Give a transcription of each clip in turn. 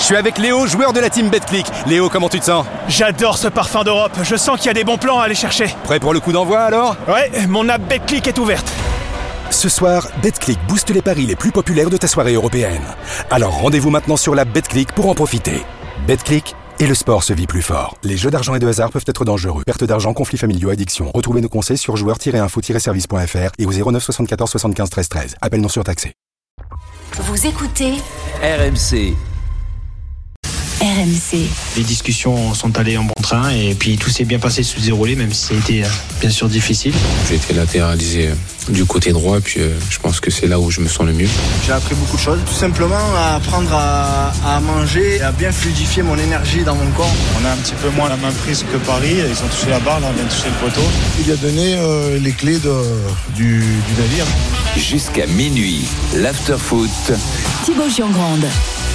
Je suis avec Léo, joueur de la team BetClick. Léo, comment tu te sens? J'adore ce parfum d'Europe. Je sens qu'il y a des bons plans à aller chercher. Prêt pour le coup d'envoi alors? Ouais, mon app BetClick est ouverte. Ce soir, BetClick booste les paris les plus populaires de ta soirée européenne. Alors rendez-vous maintenant sur la BetClick pour en profiter. BetClick et le sport se vit plus fort. Les jeux d'argent et de hasard peuvent être dangereux. Perte d'argent, conflits familiaux, addiction. Retrouvez nos conseils sur joueurs-info-service.fr et au 09 74 75 13 13. Appel non surtaxé. Vous écoutez RMC. RMC. Les discussions sont allées en bon train et puis tout s'est bien passé sous déroulé, même si ça a été euh, bien sûr difficile. J'ai été latéralisé euh, du côté droit, puis euh, je pense que c'est là où je me sens le mieux. J'ai appris beaucoup de choses, tout simplement à apprendre à, à manger et à bien fluidifier mon énergie dans mon corps. On a un petit peu moins la main prise que Paris, ils ont touché la barre, là on vient de toucher le poteau. Il a donné euh, les clés de, du, du navire. Jusqu'à minuit, l'afterfoot. Thibaut Giangrande.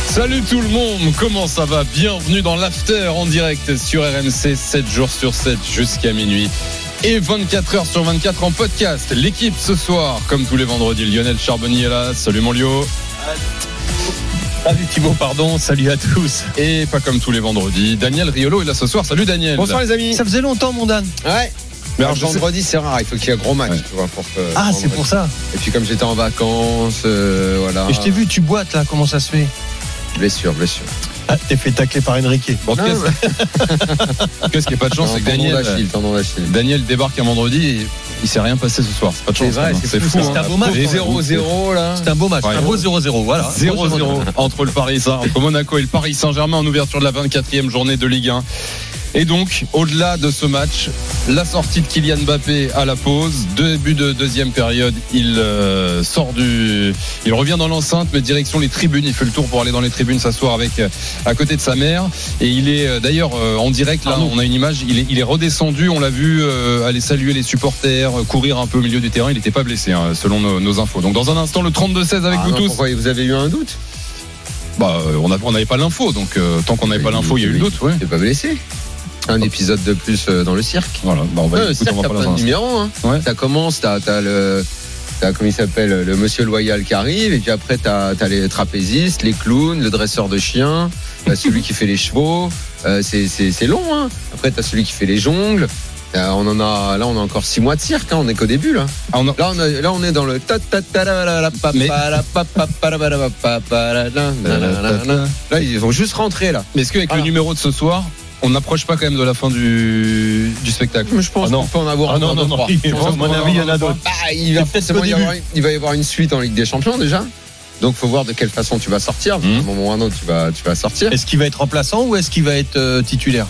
Salut tout le monde, comment ça va? Bienvenue dans l'After en direct sur RMC 7 jours sur 7 jusqu'à minuit et 24 heures sur 24 en podcast. L'équipe ce soir, comme tous les vendredis, Lionel Charbonnier est là. Salut mon Lio. Salut Thibaut, pardon, salut à tous. Et pas comme tous les vendredis, Daniel Riolo est là ce soir. Salut Daniel. Bonsoir les amis. Ça faisait longtemps, mon Dan. Ouais. Mais Alors, vendredi, c'est rare. Il faut qu'il y ait un gros match. Ouais. Tu vois, pour que- Ah, c'est pour ça. Et puis, comme j'étais en vacances, euh, voilà. Et je t'ai vu, tu boites là, comment ça se fait? Blessure, blessure. Ah, t'es fait tacler par Enrique. Bon, Non, cas, qu'est-ce qui est pas de chance, c'est que Daniel, d'Achille. Daniel débarque un vendredi et il s'est rien passé ce soir. C'est pas de C'est chance. même. c'est fou, fou. ça. hein. C'est un beau match. Et 0-0 là. C'est un beau match, Ouais. un beau 0-0, voilà. 0-0 entre le Paris Saint, entre Monaco et le Paris Saint-Germain en ouverture de la 24e journée de Ligue 1. Et donc, au-delà de ce match, la sortie de Kylian Mbappé à la pause, début de deuxième période, il euh, sort du, il revient dans l'enceinte, mais direction les tribunes. Il fait le tour pour aller dans les tribunes, s'asseoir avec euh, à côté de sa mère. Et il est euh, d'ailleurs en direct là, on a une image. Il est, il est redescendu, on l'a vu aller saluer les supporters, courir un peu au milieu du terrain. Il n'était pas blessé, hein, selon nos, nos infos. Donc dans un instant, le 32-16 avec Ah vous non, tous. Pourquoi vous avez eu un doute? Bah, on n'avait pas l'info, donc euh, tant qu'on n'avait pas l'info, il y a eu le doute, ouais. T'es pas blessé Un épisode de plus euh, dans le cirque. Voilà, bah on va Ouais, cirque, on va pas de. Hein. Ouais. Ça commence, t'as t'as le. T'as, comment il s'appelle, le monsieur loyal qui arrive, et puis après t'as, t'as les trapézistes, les clowns, le dresseur de chiens, celui qui fait les chevaux, euh, c'est, c'est, c'est long, hein. Après t'as celui qui fait les jongles. Euh, on en a, là on a encore six mois de cirque, hein. on est qu'au début là. Ah, on a- Là on, a- là on est dans le Mais-. Là ils vont juste rentrer là. Mais est-ce qu'avec le numéro de ce soir, on n'approche pas quand même de la fin du, du spectacle Mais je pense Ah non. qu'on peut en avoir Ah non, encore non, non, il- pense à mon avis, il y en a d'autres. Bah, il va forcément y avoir, il va y avoir une suite en Ligue des Champions déjà. Donc faut voir de quelle façon tu vas sortir. Mhm. À un moment ou à un autre, tu vas, tu vas sortir. Est-ce qu'il va être remplaçant ou est-ce qu'il va être euh, titulaire?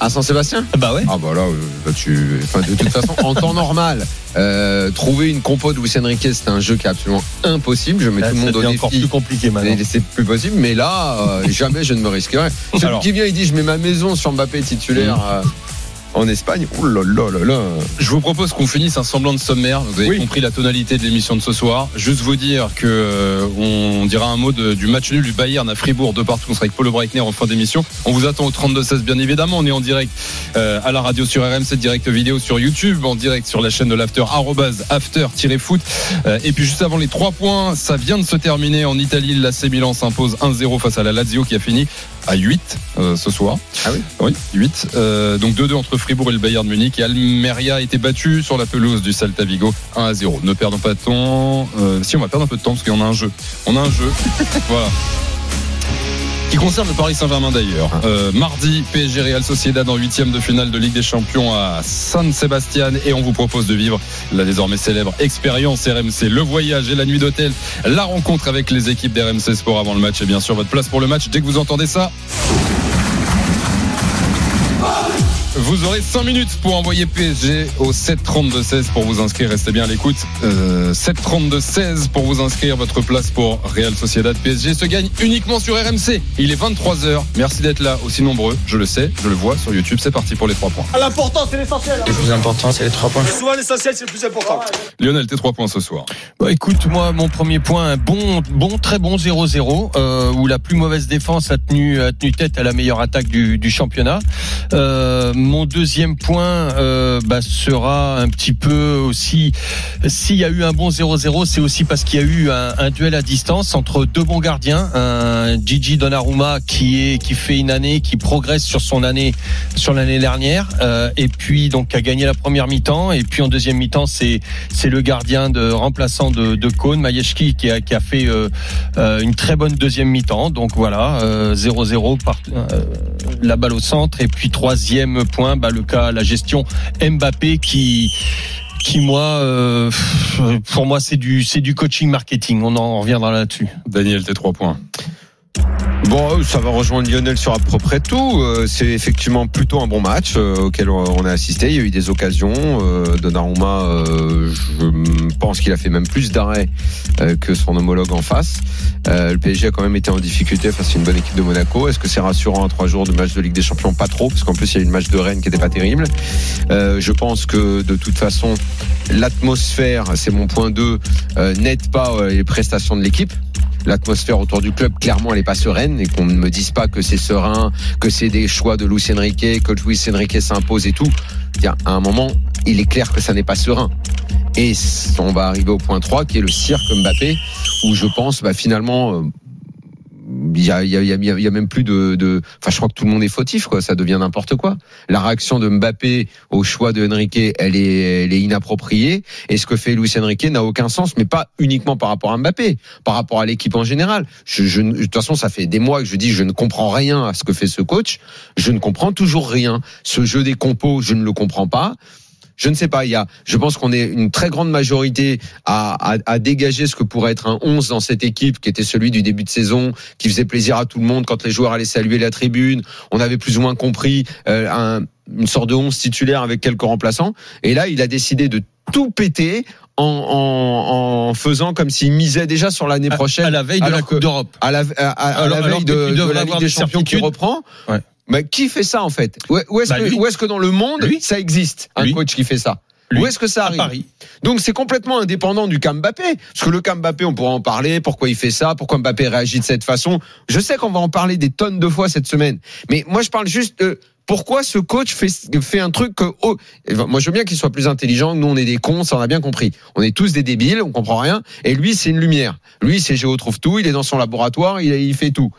À Saint-Sébastien? Bah ouais. Ah bah là, euh, là, tu. Enfin, de toute façon, en temps normal, euh, trouver une compo de Luis Enrique, c'est un jeu qui est absolument impossible. Je mets Là, tout le monde au devient encore défi. plus compliqué maintenant. C'est plus possible, mais là, euh, jamais je ne me risquerai. Celui Alors. qui vient, il dit Je mets ma maison sur Mbappé titulaire euh, en Espagne. Là là là là. Je vous propose qu'on finisse un semblant de sommaire. Vous avez Oui. compris la tonalité de l'émission de ce soir. Juste vous dire que euh, on dira un mot de- du match nul du Bayern à Fribourg de partout. On sera avec Paulo Breitner en fin d'émission. On vous attend au 32-16 bien évidemment. On est en direct euh, à la radio sur RMC, direct vidéo sur YouTube, en direct sur la chaîne de l'After, arrobase after-foot. Euh, et puis juste avant les trois points, ça vient de se terminer en Italie. L'AC Milan s'impose 1-0 face à la Lazio qui a fini à 8 euh, ce soir. Ah oui Oui, 8. Euh, donc 2-2 entre Fribourg et le Bayern de Munich. Et Almeria a été battu sur la pelouse du Celta Vigo 1 à 0. Ne perdons pas de temps. Euh, si on va perdre un peu de temps parce qu'on a un jeu. On a un jeu. voilà. Qui concerne le Paris Saint-Germain d'ailleurs. Euh, mardi, PSG Real Sociedad en huitième de finale de Ligue des Champions à San Sebastian et on vous propose de vivre la désormais célèbre expérience RMC, le voyage et la nuit d'hôtel, la rencontre avec les équipes d'RMC Sport avant le match et bien sûr votre place pour le match dès que vous entendez ça. Vous aurez 5 minutes pour envoyer PSG au 732-16 pour vous inscrire. Restez bien à l'écoute. Euh, 732-16 pour vous inscrire. Votre place pour Real Sociedad PSG se gagne uniquement sur RMC. Il est 23h. Merci d'être là aussi nombreux. Je le sais, je le vois sur YouTube. C'est parti pour les 3 points. L'important, c'est l'essentiel. Le plus important, c'est les trois points. Souvent, l'essentiel, c'est le plus important. Lionel, tes 3 points ce soir. Bah, écoute, moi, mon premier point, un bon, bon, très bon 0-0, euh, où la plus mauvaise défense a tenu, a tenu tête à la meilleure attaque du, du championnat. Euh, mon deuxième point euh, bah, sera un petit peu aussi. S'il y a eu un bon 0-0, c'est aussi parce qu'il y a eu un, un, duel à distance entre deux bons gardiens, un Gigi Donnarumma qui est qui fait une année, qui progresse sur son année, sur l'année dernière, euh, et puis donc a gagné la première mi-temps, et puis en deuxième mi-temps c'est c'est le gardien de remplaçant de, de Majewski, qui a qui a fait euh, euh, une très bonne deuxième mi-temps. Donc voilà, 0-0 par la balle au centre, et puis troisième bah, le cas la gestion Mbappé qui qui moi euh, pour moi c'est du c'est du coaching marketing. On en reviendra là-dessus. Daniel tes trois points Bon, ça va rejoindre Lionel sur à peu près tout. Euh, c'est effectivement plutôt un bon match euh, auquel on a assisté. Il y a eu des occasions. Euh, Donnarumma, je pense qu'il a fait même plus d'arrêts que son homologue en face. le PSG a quand même été en difficulté face à une bonne équipe de Monaco. Est-ce que c'est rassurant à trois jours de match de Ligue des Champions? Pas trop, parce qu'en plus il y a eu une match de Rennes qui n'était pas terrible. je pense que de toute façon, l'atmosphère, c'est mon point 2, n'aide pas les prestations de l'équipe l'atmosphère autour du club, clairement, elle n'est pas sereine et qu'on ne me dise pas que c'est serein, que c'est des choix de Luis Enrique, que Luis Enrique s'impose et tout. À un moment, il est clair que ça n'est pas serein. Et on va arriver au point 3 qui est le cirque Mbappé où je pense bah, finalement euh, il y a, y, a, y a, même plus de, de, enfin, je crois que tout le monde est fautif, quoi. Ça devient n'importe quoi. La réaction de Mbappé au choix de Enrique, elle est, elle est inappropriée. Et ce que fait Luis Enrique n'a aucun sens, mais pas uniquement par rapport à Mbappé, par rapport à l'équipe en général. Je, je, de toute façon, ça fait des mois que je dis, je ne comprends rien à ce que fait ce coach. Je ne comprends toujours rien. Ce jeu des compos, je ne le comprends pas je ne sais pas. Il y a, je pense qu'on est une très grande majorité à, à, à, dégager ce que pourrait être un 11 dans cette équipe, qui était celui du début de saison, qui faisait plaisir à tout le monde quand les joueurs allaient saluer la tribune. On avait plus ou moins compris euh, un, une sorte de 11 titulaire avec quelques remplaçants. Et là, il a décidé de tout péter en, en, en, faisant comme s'il misait déjà sur l'année prochaine. À, la veille de la Coupe d'Europe. À la, à, à la veille de, de, la Ligue des Champions qui reprend. Ouais. Mais qui fait ça en fait? Où est-ce bah, que, est que, dans le monde lui. ça existe un lui. coach qui fait ça? Lui. Où est-ce que ça arrive? Paris. Donc c'est complètement indépendant du camp Mbappé. Parce que le camp Mbappé, on pourra en parler. Pourquoi il fait ça? Pourquoi Mbappé réagit de cette façon? Je sais qu'on va en parler des tonnes de fois cette semaine. Mais moi, je parle juste de pourquoi ce coach fait, fait un truc que oh, moi je veux bien qu'il soit plus intelligent nous on est des cons ça on a bien compris on est tous des débiles on comprend rien et lui c'est une lumière lui c'est Géo trouve tout il est dans son laboratoire il, il fait tout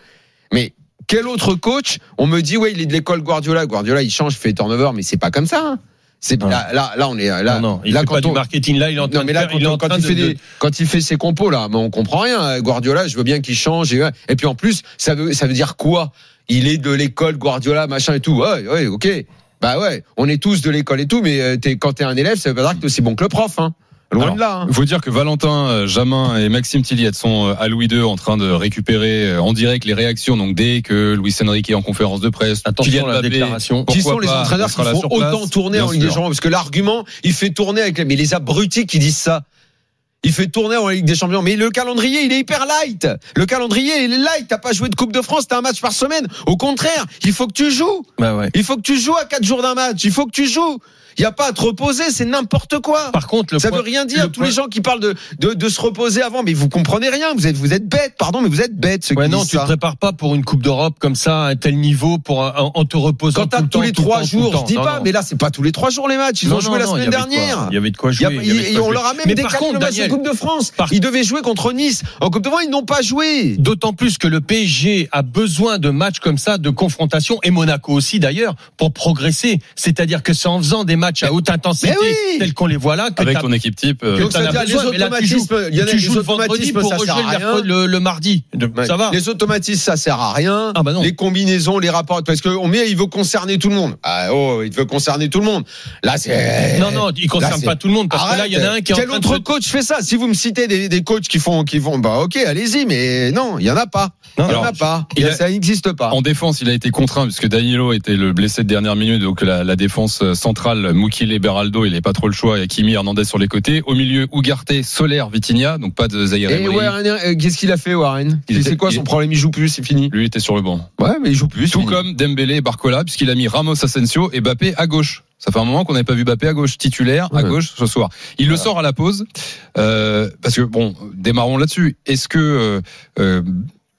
mais quel autre coach On me dit ouais, il est de l'école Guardiola. Guardiola, il change, fait turnover, mais c'est pas comme ça. Hein. C'est là, là, là, on est là. Non, non il là, fait quand pas on... du marketing. Là, il est en train non, mais là, quand, il, quand il fait des, quand il fait ses compos là, mais on comprend rien. Guardiola, je veux bien qu'il change. Et, et, puis en plus, ça veut, ça veut dire quoi? Il est de l'école Guardiola, machin et tout. Ouais, ouais, ok. Bah ouais, on est tous de l'école et tout, mais euh, es, quand t'es un élève, ça veut pas dire que t'es aussi bon que le prof. Hein. Loin de là. Il hein. faut dire que Valentin euh, Jamin et Maxime Tilliette sont euh, à Louis II en train de récupérer euh, en direct les réactions. Donc dès que Louis Enrique est en conférence de presse, attention à la déclaration. Qui sont les entraîneurs qui font autant tourner en Ligue des Champions? Parce que l'argument, il fait tourner avec les, mais les abrutis qui disent ça. Il fait tourner en Ligue des Champions. Mais le calendrier, il est hyper light. Le calendrier, il est light. T'as pas joué de Coupe de France, t'as un match par semaine. Au contraire, il faut que tu joues. Bah ouais. Il faut que tu joues à quatre jours d'un match. Il faut que tu joues. Il n'y a pas à te reposer, c'est n'importe quoi. Par contre, le ça point, veut rien dire. Tous point... les gens qui parlent de, de, de, se reposer avant, mais vous comprenez rien. Vous êtes, vous êtes bêtes, pardon, mais vous êtes bêtes. Ouais, non, tu ça. te prépares pas pour une Coupe d'Europe comme ça, à un tel niveau, pour en, en te reposant. Quand t'as tous les trois jours, je dis pas, mais là, c'est pas tous les trois jours les matchs. Ils non, ont joué non, la semaine dernière. Il y avait de quoi jouer. Y on leur a même mais décalé le match de Coupe de France. Ils devaient jouer contre Nice. En Coupe de France, ils n'ont pas joué. D'autant plus que le PSG a besoin de matchs comme ça, de confrontation, et Monaco aussi d'ailleurs, pour progresser. C'est-à-dire que c'est en faisant des matchs à haute intensité tels qu'on les voit là. Que Avec ton équipe type. Euh... Donc, ça les automatismes, il y a tu joues le vendredi pour rejouer le, le, mardi. Ouais. Ça va. Les automatismes, ça sert à rien. Ah bah non. Les combinaisons, les rapports, parce que on met, il veut concerner tout le monde. Ah, oh, il veut concerner tout le monde. Là, c'est. Non, non, il concerne pas tout le monde parce Arrête. que là, il y en a un qui est Quel en autre de... coach fait ça? Si vous me citez des, des coachs qui font, qui vont, bah ok, allez-y, mais non, il y en a pas. Non, il y en a pas. Il a, ça n'existe pas. En défense, il a été contraint puisque Danilo était le blessé de dernière minute, donc la, la défense centrale, Moukile et Beraldo, il n'avait pas trop le choix et Kimi Hernandez sur les côtés. Au milieu, Ugarte, Soler, Vitinha, donc pas de Zaire. Et Warren, qu'est-ce qu'il a fait, Warren? C'est quoi son problème? Il joue plus, c'est fini. Lui était sur le banc. Ouais, mais il joue plus. Tout comme Dembélé et Barcola, puisqu'il a mis Ramos Asensio et Bappé à gauche. Ça fait un moment qu'on n'avait pas vu Bappé à gauche, titulaire à gauche ce soir. Il voilà. le sort à la pause euh, parce que bon, démarrons là-dessus. Est-ce que euh, euh,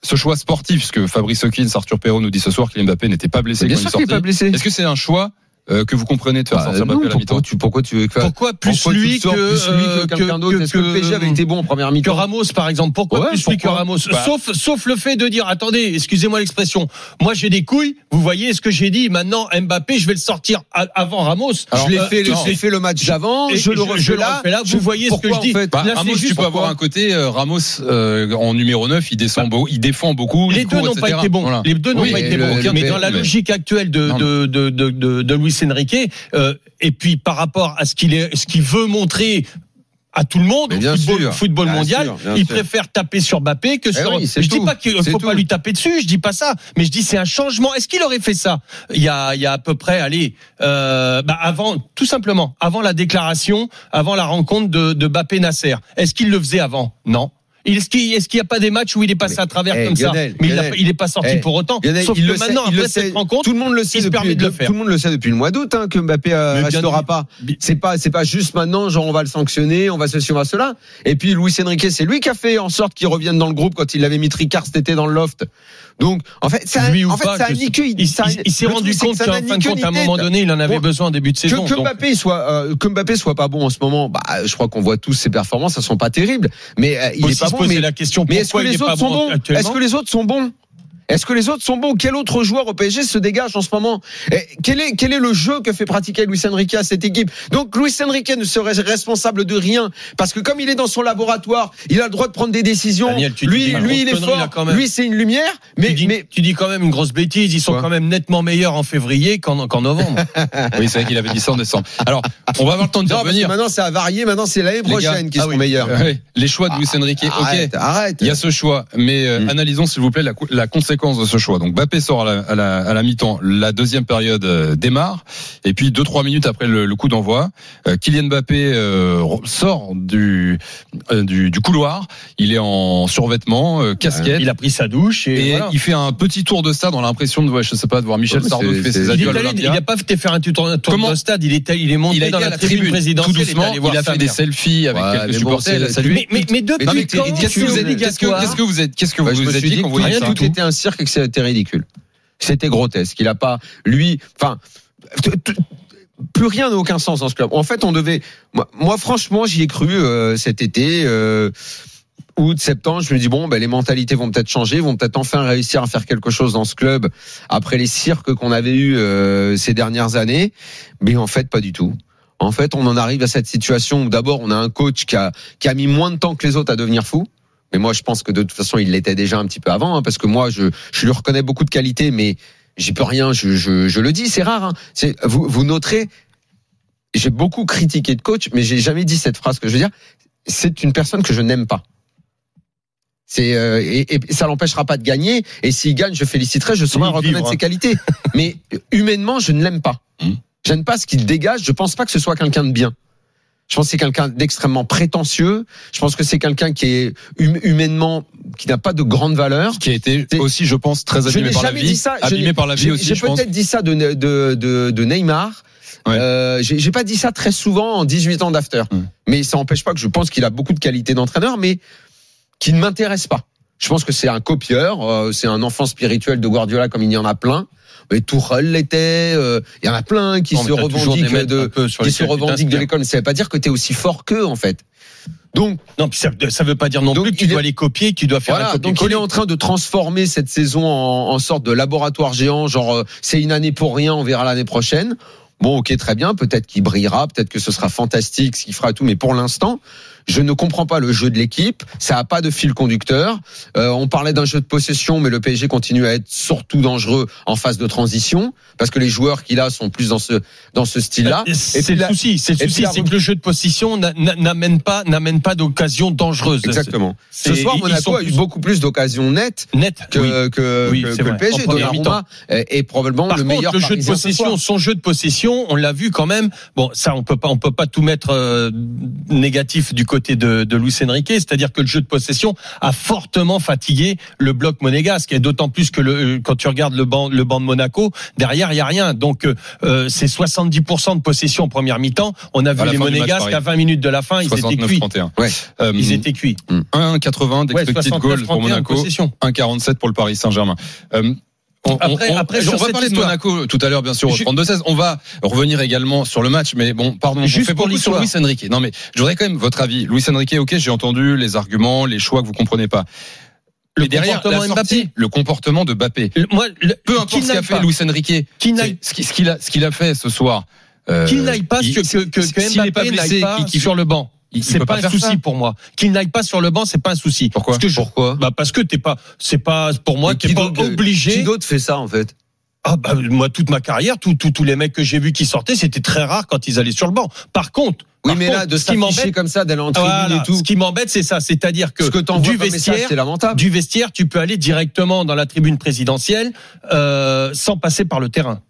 ce choix sportif, puisque Fabrice Hawkins, Arthur Perrault nous dit ce soir que Mbappé n'était pas blessé Bien quand sûr il est pas blessé. Est-ce que c'est un choix euh, que vous comprenez de faire Bah, sortir non, Mbappé à la pourquoi mi-temps tu, pourquoi tu veux que Pourquoi plus pourquoi lui que, plus lui euh, que quelqu'un que- d'autre que- Est-ce que le PSG avait été bon en première que mi-temps Ramos par exemple pourquoi Ouais, plus lui que Ramos Bah. sauf sauf le fait de dire attendez excusez-moi l'expression moi j'ai des couilles vous voyez ce que j'ai dit maintenant Mbappé je vais le sortir avant Ramos je l'ai Euh, fait, non. je l'ai fait le match d'avant, Et je le je- refais je le là. refais là, vous voyez ce que je dis. Bah, Ramos, tu peux avoir un côté euh, Ramos euh, en numéro 9, il descend beau, il défend beaucoup. les deux n'ont pas été bons. Les deux n'ont pas été bons. Mais dans la logique actuelle de, Non. de, de, de, de, de Luis Enrique, euh, et puis par rapport à ce qu'il est, ce qu'il veut montrer à tout le monde au football, sûr, football bien mondial, sûr, il sûr. préfère taper sur Mbappé que Eh sur. oui, je dis tout. pas qu'il faut pas lui taper dessus, je dis pas ça, mais je dis c'est un changement. Est-ce qu'il aurait fait ça il y a, il y a à peu près, allez, euh, bah avant, tout simplement, avant la déclaration, avant la rencontre de, de Mbappé Nasser. Est-ce qu'il le faisait avant? Non. Est-ce qu'il n'y a pas des matchs où il est passé Mais, à travers comme Lionel, ça Mais il Lionel, n'est pas sorti pour autant. Lionel, Sauf il que le sait- maintenant, après sait. cette rencontre, tout le monde le sait depuis, permet de le faire. tout le monde le sait depuis le mois d'août hein, que Mbappé euh, dit. pas. C'est pas c'est pas juste maintenant genre on va le sanctionner, on va ceci, on va cela. Et puis Luis Enrique, c'est lui qui a fait en sorte qu'il revienne dans le groupe quand il avait mis Tricard cet été dans le loft. Donc en fait ça lui en fait pas, ça a je ni sais- queue, il, s'est rendu compte que ça qu'en n'a fin ni de queue compte, ni à un moment donné, il en avait Bon, besoin en début de saison. que Mbappé soit euh, que Mbappé soit pas bon en ce moment, bah je crois qu'on voit tous ses performances, elles sont pas terribles, mais euh, il est pas poser Mais, la question mais est-ce que les autres sont bon bons? Est-ce que les autres sont bons? Est-ce que les autres sont bons? Quel autre joueur au PSG se dégage en ce moment? Et quel est, quel est le jeu que fait pratiquer Luis Enrique à cette équipe? Donc Luis Enrique ne serait responsable de rien parce que comme il est dans son laboratoire, il a le droit de prendre des décisions. Daniel, tu lui, lui, il est fort. quand même. Lui, c'est une lumière. Mais, tu, dis, mais tu dis quand même une grosse bêtise. Ils sont Quoi? quand même nettement meilleurs en février qu'en qu'en novembre. Oui, c'est vrai qu'il avait dit ça en décembre. Alors, on va avoir le temps de revenir. maintenant, ça a varié. Maintenant, c'est l'année prochaine qui ah oui. meilleurs. Ouais, les choix de Luis Enrique, ok. Arrête, arrête. Il y a ce choix, mais euh, Mm. analysons s'il vous plaît la, la conséquence de ce choix. Donc Mbappé sort à la, à la, à la mi-temps, la deuxième période euh, démarre, et puis deux trois minutes après le, le coup d'envoi, euh, Kylian Mbappé euh, sort du, du du couloir. Il est en survêtement, casquette. il a pris sa douche et, Et voilà. il fait un petit tour de stade. On a l'impression de, ouais, je sais pas, de voir Michel Ouais, Sardou fait ses Il adieux à l'Olympia. il n'a pas fait faire un tour, un tour Comment de stade. Il est, il est monté Il a dans la la tribune tribune, tout présidentielle. il est doucement. voir Il a fait des selfies avec Ouais, quelques bon, supporters. il salué. Mais, mais, mais depuis quand Qu'est-ce que vous êtes, qu'est-ce que, vous êtes, qu'est-ce que vous êtes dit quand que vous voyez tout, ça tout était un que c'était ridicule. C'était grotesque. Il a pas, lui, enfin, plus rien n'a aucun sens dans ce club. En fait, on devait, moi, moi, franchement, j'y ai cru euh, cet été. Euh, août, septembre, je me dis bon, ben, les mentalités vont peut-être changer, vont peut-être enfin réussir à faire quelque chose dans ce club après les cirques qu'on avait eu euh, ces dernières années. Mais en fait, pas du tout. En fait, on en arrive à cette situation où d'abord on a un coach qui a, qui a mis moins de temps que les autres à devenir fou. Mais moi, je pense que de toute façon, il l'était déjà un petit peu avant, hein, parce que moi, je, je lui reconnais beaucoup de qualités, mais j'y peux rien. Je, je, je le dis, c'est rare. Hein. Vous, vous noterez, j'ai beaucoup critiqué de coach, mais j'ai jamais dit cette phrase que je veux dire. C'est une personne que je n'aime pas. C'est euh, et, et ça l'empêchera pas de gagner. Et s'il gagne, je féliciterai. Je saurai reconnaître vivre, hein. ses qualités. Mais humainement, je ne l'aime pas. Mm. J'aime pas ce qu'il dégage. Je pense pas que ce soit quelqu'un de bien. Je pense que c'est quelqu'un d'extrêmement prétentieux. Je pense que c'est quelqu'un qui est hum- humainement qui n'a pas de grande valeur. qui a été aussi, je pense, très abîmé par la vie, dit ça. Abîmé par la vie aussi, J'ai peut-être dit ça de, de, de, de Neymar. Ouais. Euh, j'ai pas dit ça très souvent en 18 ans d'after. Mais ça n'empêche pas que je pense qu'il a beaucoup de qualités d'entraîneur, mais qui ne m'intéresse pas. Je pense que c'est un copieur, euh, c'est un enfant spirituel de Guardiola comme il y en a plein. Mais Tourelle l'était, euh, il y en a plein qui Non, se revendiquent de, qui se revendiquent de l'école. Mais ça veut pas dire que tu es aussi fort qu'eux, en fait. Donc, Non, ça, ça veut pas dire non plus que tu est- dois les copier, que tu dois faire voilà, donc il est en train de transformer cette saison en, en sorte de laboratoire géant, genre euh, c'est une année pour rien, on verra l'année prochaine. Bon, ok, très bien, peut-être qu'il brillera, peut-être que ce sera fantastique, ce qu'il fera tout, mais pour l'instant, je ne comprends pas le jeu de l'équipe, ça a pas de fil conducteur. Euh, on parlait d'un jeu de possession, mais le PSG continue à être surtout dangereux en phase de transition, parce que les joueurs qu'il a sont plus dans ce dans ce style-là. C'est le la- souci, c'est le souci, c'est que le jeu de possession n'a- n'a- n'amène pas, n'amène pas d'occasion dangereuse. Exactement. Ce soir, Monaco a eu beaucoup plus d'occasions nettes Net. que, oui. que, Oui, que- le PSG. Donnarumma est, est probablement Par le contre, meilleur le jeu de possession, son jeu de possession, on l'a vu quand même. Bon, ça, on peut pas, on peut pas tout mettre euh, négatif du côté de, de Luis Enrique. C'est-à-dire que le jeu de possession a fortement fatigué le bloc monégasque, et d'autant plus que le, quand tu regardes le banc, le banc de Monaco, derrière il y a rien. Donc euh, c'est 70% de possession en première mi-temps. On a vu les match, monégasques à 20 minutes de la fin, ils étaient cuits. 69-31. Ouais. Euh, Ils étaient cuits. 1,80 Ouais, d'expected 69, goal pour 31 Monaco, possession. 1,47 pour le Paris Saint-Germain. Euh, On- Après, on- après, sur on va parler de histoire. Monaco tout à l'heure, bien sûr, au Ju- 32-16. On va revenir également sur le match, mais bon, pardon, on Juste fait pour beaucoup sur. Luis Enrique. Non, mais je voudrais quand même votre avis. Luis Enrique, ok, j'ai entendu les arguments, les choix que vous comprenez pas. Le Mais derrière, comportement la sortie, Mbappé. le comportement de Mbappé. Le- Moi, le- Peu importe ce qu'a fait Luis Enrique, qui- ce qu'il a, ce qu'il a fait ce soir. euh, Qu'il n'aille pas, que, que, que, Mbappé n'aille pas sur le banc. Il- C'est pas, pas un souci ça. pour moi. Qu'il n'aille pas sur le banc, c'est pas un souci. Pourquoi Parce que je- Pourquoi bah parce que t'es pas, c'est pas pour moi, t'es qui pas Qui obligé. d'autre fait ça en fait? Ah bah moi toute ma carrière, tous les mecs que j'ai vus qui sortaient, c'était très rare quand ils allaient sur le banc. Par contre, Oui, par mais contre, là, de ce qui s'afficher m'embête, comme ça, d'aller en tribune voilà, et tout. ce qui m'embête, c'est ça, c'est-à-dire que du message, vestiaire, du vestiaire, tu peux aller directement dans la tribune présidentielle euh, sans passer par le terrain.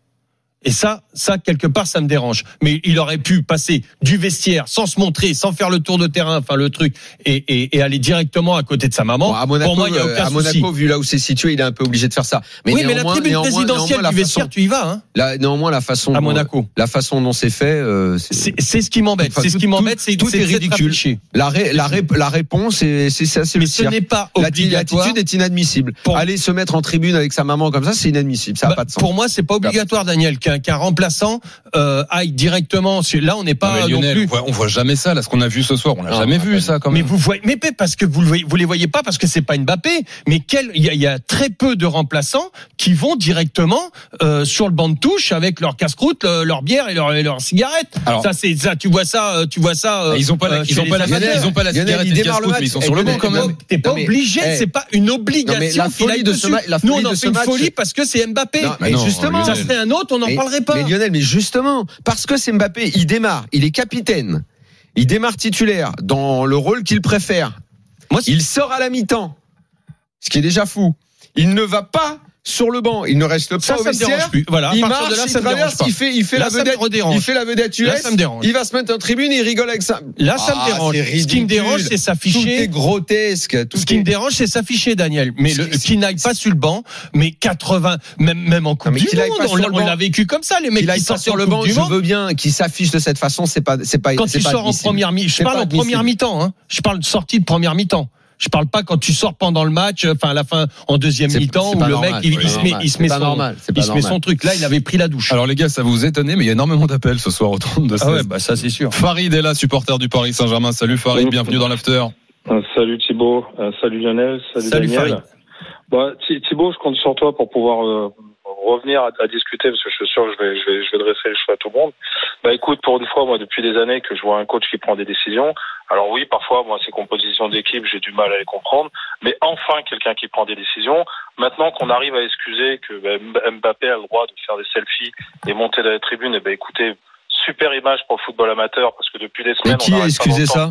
Et ça, ça quelque part, ça me dérange. Mais il aurait pu passer du vestiaire sans se montrer, sans faire le tour de terrain, enfin le truc, et, et, et aller directement à côté de sa maman. Bon, à Monaco, Pour moi, il y a euh, aucun à souci. Monaco, vu là où c'est situé, il est un peu obligé de faire ça. oui, mais la tribune présidentielle du vestiaire, façon- tu y vas, hein, la- néanmoins, la façon, à dont- Monaco. la façon dont c'est fait, euh, c'est- ce qui m'embête. Enfin, C'est ce qui m'embête, c'est tout est ridicule. la, ré- la, ré- la réponse, c'est ça, c'est Mais le ce n'est pas obligatoire. L'attitude est inadmissible. Aller se mettre en tribune avec sa maman comme ça, c'est inadmissible. Ça n'a Bah, pas de sens. Pour moi, c'est pas obligatoire, Daniel, qu'un remplaçant euh, aille directement. Là, on n'est pas mais non Lionel, plus. on voit, on voit jamais ça. Là, ce qu'on a vu ce soir, on l'a Non, jamais on vu ça quand Mais même. vous voyez, mais pas parce que vous le voyez, vous les voyez pas parce que c'est pas Mbappé. Mais quel, il y a, il y a très peu de remplaçants qui vont directement euh, sur le banc de touche avec leur casse-croûte, le- leur bière et leur, et leur cigarette. Alors- ça, c'est ça. Tu vois ça, euh, tu vois ça. euh, ils ont pas la, euh, ils ont pas la, ils ont pas la cigarette il et le match. mais ils sont sur le banc quand même. T'es pas mais, obligé, c'est pas une mais obligation. la folie de ce dessus. ma- la Nous, folie on en fait une match- folie parce que c'est Mbappé. Mais justement, ça serait un autre, on n'en mais, parlerait pas. mais Lionel, mais justement, parce que c'est Mbappé, il démarre, il est capitaine, il démarre titulaire dans le rôle qu'il préfère. Moi, il sort à la mi-temps, ce qui est déjà fou. Il ne va pas sur le banc, il ne reste pas ça, au ça vestiaire. plus. Voilà. Il marche, de là, il ça me dérange traverse, il fait, il fait Là, la vedette, il fait la vedette Là, US. ça me dérange. Il va se mettre en tribune et il rigole avec ça. Là, ça me Ah, dérange. Ce qui me dérange, c'est Tout est s'afficher. grotesque. Tout Ce qui est- me dérange, c'est s'afficher, Daniel. Mais le, qui n'aille pas sur le banc, mais 80, même, même en Coupe mais du Monde, on l'a on vécu comme ça, les mecs qui sortent sur le banc, je veux bien qu'il s'affiche de cette façon, c'est pas, c'est pas, Quand tu sors en première mi, je parle en première mi-temps, hein. Je parle de sortie de première mi-temps. Je parle pas quand tu sors pendant le match, enfin à la fin en deuxième mi-temps où le normal. mec il, se met, il se met son, normal. Il se met son truc. Là, il avait pris la douche. Alors les gars, ça vous étonnait, mais il y a énormément d'appels ce soir au 32 ah ouais, bah ça c'est sûr. Farid est là, supporter du Paris Saint-Germain. Salut Farid, bienvenue dans l'after. Euh, salut Thibaut, Euh, salut Lionel, salut, Salut, Daniel. Farid. Bah, Thi- Thibaut, je compte sur toi pour pouvoir euh, revenir à, à discuter parce que je suis sûr que je vais, je vais, je vais dresser le choix à tout le monde. Bah écoute, pour une fois, moi depuis des années que je vois un coach qui prend des décisions. Alors oui, parfois, moi, ces compositions d'équipe, j'ai du mal à les comprendre, mais enfin quelqu'un qui prend des décisions. Maintenant qu'on arrive à excuser que bah, Mbappé a le droit de faire des selfies et monter dans les tribunes, et ben écoutez, super image pour le football amateur parce que depuis des Mais semaines, qui on a excusé ça?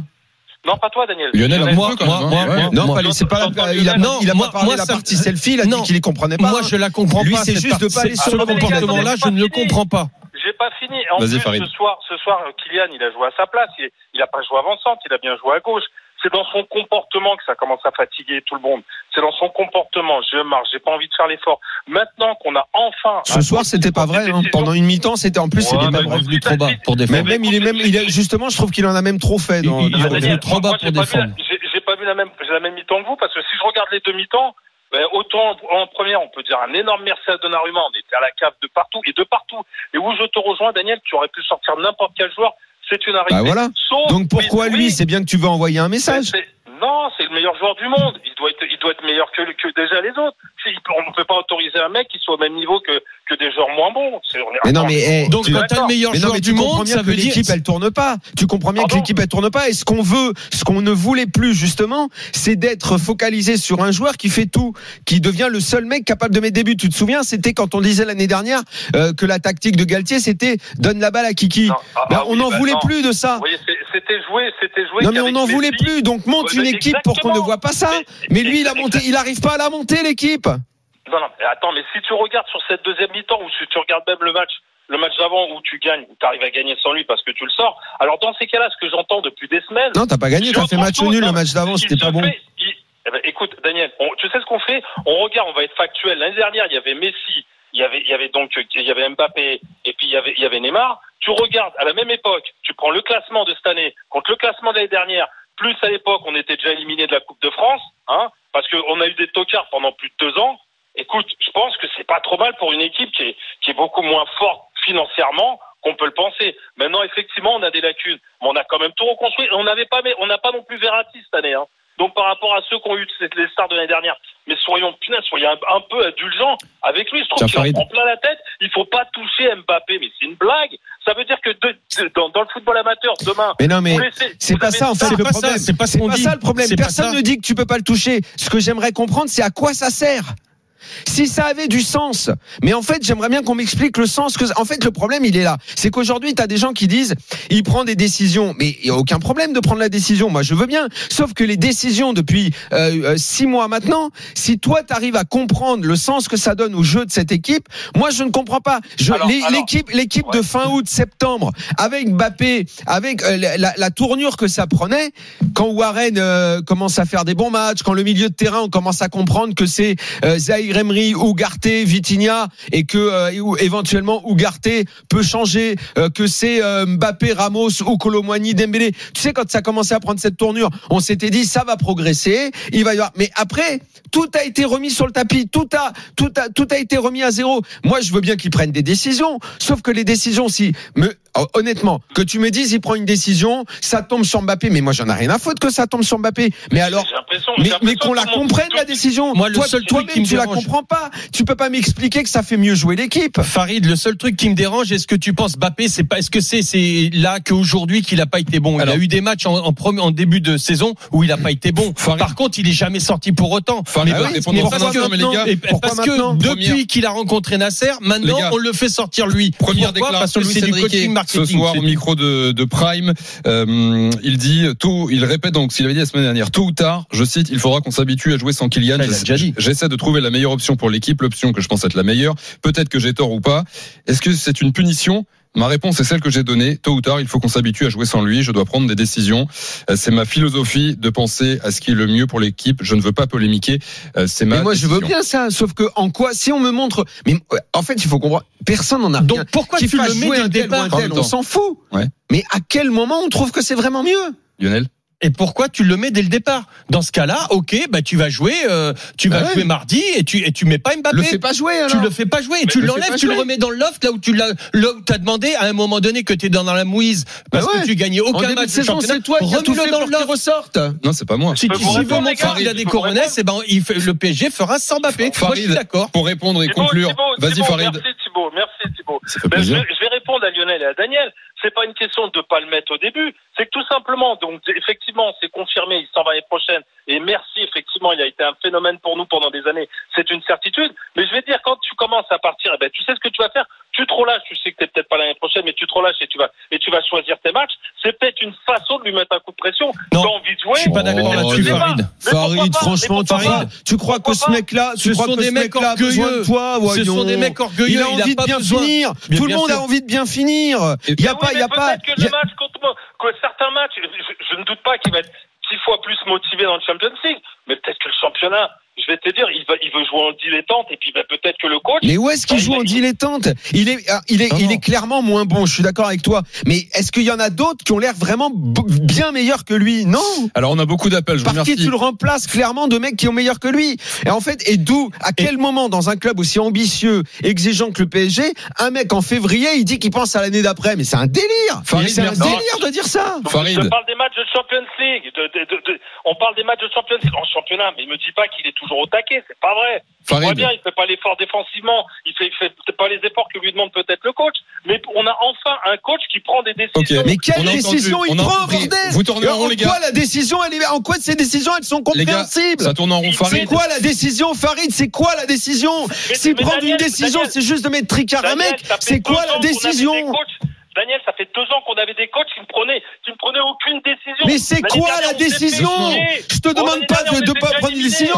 Non, pas toi, Daniel. Lionel, Moi, peu moi, même, moi, Ouais. Non, moi, pas- c'est pas la- il a, Non, il a moi- pas parlé moi, la partie selfie, il a dit Non. qu'il les comprenait pas. Moi, je la comprends Lui, pas. c'est juste de pas aller sur ce comportement-là, je ne le comprends pas. J'ai pas fini. En Vas-y, plus, Farid. ce soir, ce soir, euh, Kylian, il a joué à sa place. Il, il a pas joué avant-centre, il a bien joué à gauche. C'est dans son comportement que ça commence à fatiguer tout le monde. C'est dans son comportement. Je marche, j'ai pas envie de faire l'effort. Maintenant qu'on a enfin. Ce soir, c'était pas vrai. hein. Pendant une mi-temps, c'était en plus, Ouais, il est mais même bon, revenu trop bas pour défendre. Mais même, il est même, il justement, je trouve qu'il en a même trop fait. Dans, Il- est revenu Daniel, trop bas pour défendre. J'ai pas vu la même, j'ai la même mi-temps que vous parce que si je regarde les deux mi-temps, ben, autant en première, on peut dire un énorme merci à Donnarumma. On était à la cave de partout et de partout. Et où je te rejoins, Daniel, tu aurais pu sortir n'importe quel joueur. C'est une arrivée. Bah voilà. Sauf- Donc pourquoi lui oui. C'est bien que tu veux envoyer un message. C'est- Non, c'est le meilleur joueur du monde. Il doit être, il doit être meilleur que, que déjà les autres. On ne peut pas autoriser un mec qui soit au même niveau que, que des joueurs moins bons. C'est- on est- Mais non, mais, eh, Donc tu- quand t'as le meilleur Mais non, joueur mais du monde, bien ça que veut dire. l'équipe elle tourne pas. Tu comprends bien que l'équipe elle tourne pas. Et ce qu'on veut, ce qu'on ne voulait plus justement, c'est d'être focalisé sur un joueur qui fait tout, qui devient le seul mec capable de mettre des buts. Tu te souviens, c'était quand on disait l'année dernière euh, que la tactique de Galtier c'était donne la balle à Kiki. Non, ah, Ben, ah on oui, n'en bah voulait non. plus de ça. Vous voyez, c'est- c'était joué, c'était joué. Non mais on n'en voulait plus, donc monte Ouais, une équipe pour qu'on ne voit pas ça. Mais- Mais lui, il a monté, il arrive pas à la monter l'équipe. Non, non, mais attends, mais si tu regardes sur cette deuxième mi-temps, ou si tu regardes même le match, le match d'avant où tu gagnes, où tu arrives à gagner sans lui parce que tu le sors, alors dans ces cas-là, ce que j'entends depuis des semaines. Non, t'as pas gagné, t'as fait match nul le match d'avant, c'était pas bon. fait- il- eh ben, écoute, Daniel, on- tu sais ce qu'on fait? On regarde, on va être factuel. L'année dernière, il y avait Messi, il y avait, il y avait donc, il y avait Mbappé, et puis il y avait, il y avait Neymar. Tu regardes à la même époque, tu prends le classement de cette année contre le classement de l'année dernière, plus à l'époque, on était déjà éliminé de la Coupe de France, hein, parce qu'on a eu des tocards pendant plus de deux ans. écoute, je pense que c'est pas trop mal pour une équipe qui est, qui est beaucoup moins forte financièrement qu'on peut le penser. Maintenant, effectivement, on a des lacunes, mais on a quand même tout reconstruit. On n'avait pas, mais on n'a pas non plus Verratti cette année. Hein. Donc par rapport à ceux qui ont eu les stars de l'année dernière, mais soyons punaise, soyons un, un peu indulgents avec lui. Je trouve Tiens, qu'il en plein la tête. Il faut pas toucher Mbappé, mais c'est une blague. Ça veut dire que de- de- dans, dans le football amateur demain, Mais non, mais c'est pas ça en fait ça. le problème. c'est pas qu'on dit. ça le problème. Pas Personne ça. ne dit que tu peux pas le toucher. Ce que j'aimerais comprendre, c'est à quoi ça sert. Si ça avait du sens, mais en fait, j'aimerais bien qu'on m'explique le sens que. En fait, le problème, il est là. C'est qu'aujourd'hui, tu as des gens qui disent, il prend des décisions, mais il y a aucun problème de prendre la décision. Moi, je veux bien. Sauf que les décisions depuis euh, euh, six mois maintenant, si toi, tu arrives à comprendre le sens que ça donne au jeu de cette équipe, moi, je ne comprends pas. L'équipe, l'équipe de fin août, septembre, avec Mbappé, avec euh, la, tournure que ça prenait, quand Warren euh, commence à faire des bons matchs, quand le milieu de terrain, on commence à comprendre que c'est Zahir Emery, Ugarte, Vitinha, et que euh, ou éventuellement Ugarte peut changer, euh, que c'est euh, Mbappé, Ramos ou Colomwani, Dembélé. Tu sais, quand ça commençait à prendre cette tournure, on s'était dit ça va progresser, il va y avoir. Mais après, tout a été remis sur le tapis, tout a, tout a, tout a été remis à zéro. Moi, je veux bien qu'ils prennent des décisions, sauf que les décisions, si, me, oh, honnêtement, que tu me dises, il prend une décision, ça tombe sur Mbappé, mais moi, j'en ai rien à foutre que ça tombe sur Mbappé. Mais alors, mais, qu'on la comprenne la décision. Moi, le Toi, seul toi-même, qui me tu la dérange- comprends pas. Tu peux pas m'expliquer que ça fait mieux jouer l'équipe. Farid, le seul truc qui me dérange, est-ce que tu penses Mbappé, c'est pas, est-ce que c'est, c'est là qu'aujourd'hui qu'il a pas été bon? Alors- il a eu des matchs en, en, premier- en début de saison où il a pas été bon. Farid- Par contre, il est jamais sorti pour autant. Farid mais répondre mais parce que- mais les gars, et parce que depuis qu'il a rencontré Nasser, maintenant gars, on le fait sortir lui. Première Pourquoi? Parce que déclaration c'est du coaching ce marketing. soir c'est au tout. micro de, de Prime. Euh, il dit tôt, il répète donc ce qu'il avait dit la semaine dernière. Tôt ou tard, je cite, il faudra qu'on s'habitue à jouer sans Kylian. J'essaie de trouver la meilleure option pour l'équipe, l'option que je pense être la meilleure. Peut-être que j'ai tort ou pas. Est-ce que c'est une punition? Ma réponse est celle que j'ai donnée. Tôt ou tard, il faut qu'on s'habitue à jouer sans lui. Je dois prendre des décisions. Euh, C'est ma philosophie de penser à ce qui est le mieux pour l'équipe. Je ne veux pas polémiquer. Euh, C'est ma Mais moi, je veux bien ça. Sauf que, en quoi, si on me montre, mais euh, en fait, il faut comprendre. Personne n'en a Donc, rien. pourquoi tu le mets dès un le départ On s'en fout. Ouais. Mais à quel moment on trouve que c'est vraiment mieux? Lionel? Et pourquoi tu le mets dès le départ? Dans ce cas-là, ok, bah tu vas jouer, euh, tu vas Ah ouais. jouer mardi et tu et tu mets pas Mbappé. Le fais pas jouer alors. tu le fais pas jouer et tu le fais l'enlèves, tu le remets dans le loft là où tu l'as, là où t'as demandé à un moment donné que t'es dans la mouise parce Bah ouais. que tu gagnais aucun match de saison, championnat. c'est toi qui Remets-le fait dans pour le loft. ressorte. Non, c'est pas moi. Si, peux si vous veut répondre, montrer qu'il a des eh ben, il fait- le PSG fera sans Mbappé. Farid, d'accord. pour répondre et conclure. Vas-y, Farid. Merci Thibaut, merci Thibaut. Ben, je, plaisir. vais- je vais répondre à Lionel et à Daniel. C'est pas une question de pas le mettre au début. C'est que tout simplement, donc effectivement, c'est confirmé, il s'en va l'année prochaine. Et merci, effectivement, il a été un phénomène pour nous pendant des années. C'est une certitude. Mais je vais dire, quand tu commences à partir, eh ben, tu sais ce que tu vas faire. Tu te relâches. Tu sais que t'es peut-être pas l'année prochaine, mais tu te relâches et tu vas et tu vas choisir tes matchs. C'est peut-être une façon de lui mettre un coup de pression. Non. Tu as envie de jouer. Je suis pas d'accord là-dessus. Farid. Farid, pas? Franchement, Mais tu crois, pas? tu crois que ce mec-là, tu Ce crois sont que des ce mecs mec-là a besoin orgueilleux. de toi, Ce sont voyons. des mecs orgueilleux, Il a il a envie de bien finir. Tout le monde a envie de bien finir. Il y a pas, il y a pas. peut-être que le match contre moi, que certains matchs, je, je- je ne doute pas qu'il va être six fois plus motivé dans le Champions League, mais peut-être que le championnat, je vais te dire, il, veut jouer en dilettante et puis bah, peut-être que le coach. Mais où est-ce qu'il bah, joue en dilettante? Il est, ah, il est, Non, il non. est clairement moins bon. Je suis d'accord avec toi. Mais est-ce qu'il y en a d'autres qui ont l'air vraiment bien meilleurs que lui? Non. Alors, on a beaucoup d'appels. Par qui tu le remplaces clairement de mecs qui ont meilleurs que lui Et en fait, et d'où, à quel moment dans un club aussi ambitieux, exigeant que le PSG, un mec en février, il dit qu'il pense à l'année d'après? Mais c'est un délire Farid, C'est un délire de dire ça Farid. Je parle des matchs de Champions League. De, de- de- de- on parle des matchs de Champions League en championnat, mais il me dit pas qu'il est toujours au taquet. C'est pas vrai. Vois Farid. bien, il fait pas l'effort défensivement. Il fait, il fait pas les efforts que lui demande peut-être le coach. Mais on a enfin un coach qui prend des décisions. Mais quelle décision entendu, il prend, bordel Vous tournez en rond, les gars. quoi la décision, elle est, en quoi ces décisions, elles sont gars, compréhensibles ça tourne en rond. C'est Farid. quoi la décision, Farid C'est quoi la décision S'il mais prend Daniel, une décision, c'est juste de mettre tricard à mec. C'est quoi la décision. Daniel, ça fait deux ans qu'on avait des coachs qui ne prenaient, qui ne prenaient aucune décision. Mais c'est quoi dernière, la décision. Je te demande pas de ne pas prendre une décision.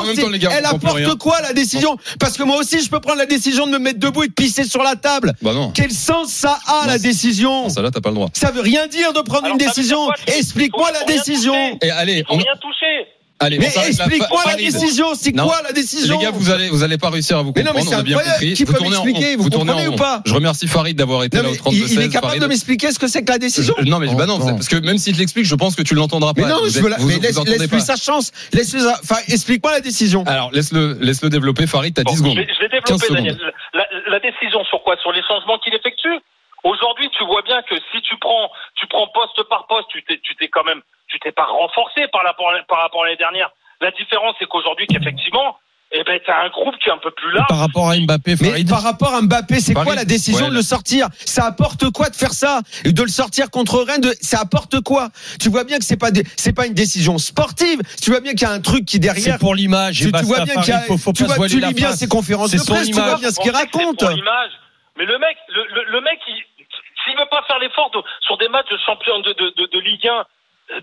Elle apporte quoi la décision Parce que moi aussi, je peux prendre la décision de me mettre debout et de pisser sur la table. Bah non. Quel sens ça a Non, la décision Ça là, t'as pas le droit. Ça veut rien dire de prendre Alors, une décision. Explique-moi la décision. Et allez, Il faut on, rien toucher. Allez, Mais explique-moi la décision, c'est quoi la décision Les gars, vous allez, vous allez pas réussir à vous Mais non, comprendre. mais c'est on a bien compris. Qui peut tournez en m'expliquer. Vous tournez en comprenez ou pas Je remercie Farid d'avoir été Non, là au mais 32 il, il est capable de m'expliquer ce que c'est que la décision Non, mais bah non, parce que même s'il te l'explique, je pense que tu l'entendras pas. Mais non, Vous je veux la- vous- mais vous laisse, laisse pas. lui sa chance. Laisse lui sa- enfin, explique-moi la décision. Alors, laisse-le, laisse-le développer. Farid, t'as 10 Je secondes. je vais 15 développer. Daniel. La, la décision sur quoi? Sur les changements qu'il effectue? Aujourd'hui, tu vois bien que si tu prends, tu prends poste par poste, tu t'es, tu t'es quand même, pas renforcé par rapport, à- par rapport à l'année dernière. La différence, c'est qu'aujourd'hui, qu'effectivement, eh ben, t'as un groupe qui est un peu plus large. Par rapport à Mbappé, Mais par rapport à Mbappé, c'est quoi la décision ouais, de le sortir? Ça apporte quoi de faire ça? Et De le sortir contre Rennes, de- ça apporte quoi? Tu vois bien que c'est pas des- c'est pas une décision sportive. Tu vois bien qu'il y a un truc qui derrière. C'est pour l'image. Tu, tu vois bien qu'il y a, Farid, faut, faut tu, pas se vois, voiler tu la lis bien face. ses conférences de presse, tu vois image. bien ce qu'il raconte. pour. Mais le mec, le, le, le mec, il, s'il veut pas faire l'effort de- sur des matchs de champion de, de, de, de Ligue 1, eh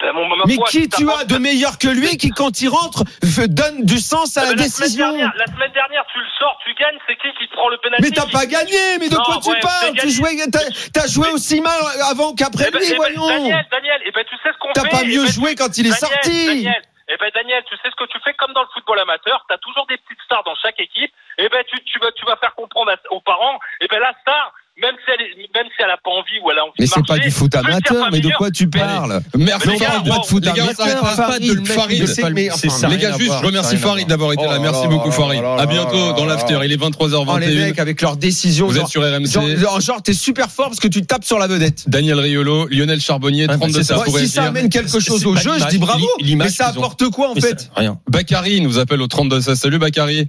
ben, mon, ma Mais foi, qui t'as tu pas- as de meilleur que lui qui, quand il rentre, donne du sens à Eh la ben, semaine décision dernière, la semaine dernière, tu le sors, tu gagnes, c'est qui qui prend le pénalty Mais t'as pas gagné, mais de Non, quoi tu parles t'as Tu jouais, t'as, t'as joué aussi mal avant qu'après Eh ben, lui, eh ben, voyons. Daniel, Daniel, eh ben, tu sais ce qu'on T'as fait pas Eh mieux ben, joué quand il est Daniel, sorti. Daniel, eh ben Daniel, tu sais ce que tu fais comme dans le football amateur, t'as toujours des petites stars dans chaque équipe. Eh ben tu, tu vas tu vas faire comprendre aux parents. Eh ben la star, même si elle est, même si elle a pas envie ou elle a envie Mais de c'est pas du foot amateur, mais de quoi tu parles Merci Mais les gars, Farid. pas de foot Les gars, on amateur, pas Farid, de Farid. mais ça Les gars, juste, je remercie ça Farid d'avoir été là. Oh Merci beaucoup, Farid. À bientôt dans l'after. Il est Oh les 23h21. mecs avec leurs décisions. Vous êtes sur RMC. Genre, t'es super fort parce que tu tapes sur la vedette. Daniel Riolo, Lionel Charbonnier, Ah, bah, 32 c'est ça. ça si ça amène quelque chose au jeu, je dis bravo. Mais ça apporte quoi en Mais fait? Rien. Bakary nous appelle au 32 16. Salut Bakary.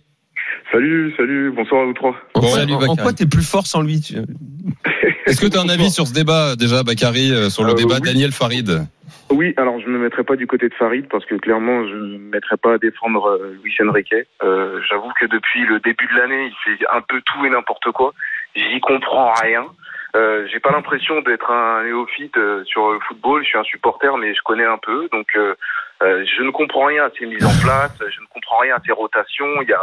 Salut, salut, bonsoir à vous trois. Bon, Salut, En quoi t'es plus fort sans lui tu- Est-ce que tu as un avis sur ce débat déjà, Bakary, euh, sur le Euh, débat oui. Daniel Farid Oui, alors je ne me mettrai pas du côté de Farid parce que clairement je ne me mettrai pas à défendre euh, Luis Enrique. Euh, J'avoue que depuis le début de l'année, il fait un peu tout et n'importe quoi. J'y comprends rien. Euh, J'ai pas l'impression d'être un néophyte euh, sur le football. Je suis un supporter, mais je connais un peu. Donc euh, euh, je ne comprends rien à ces mises en place. Je ne comprends rien à ces rotations. Il y a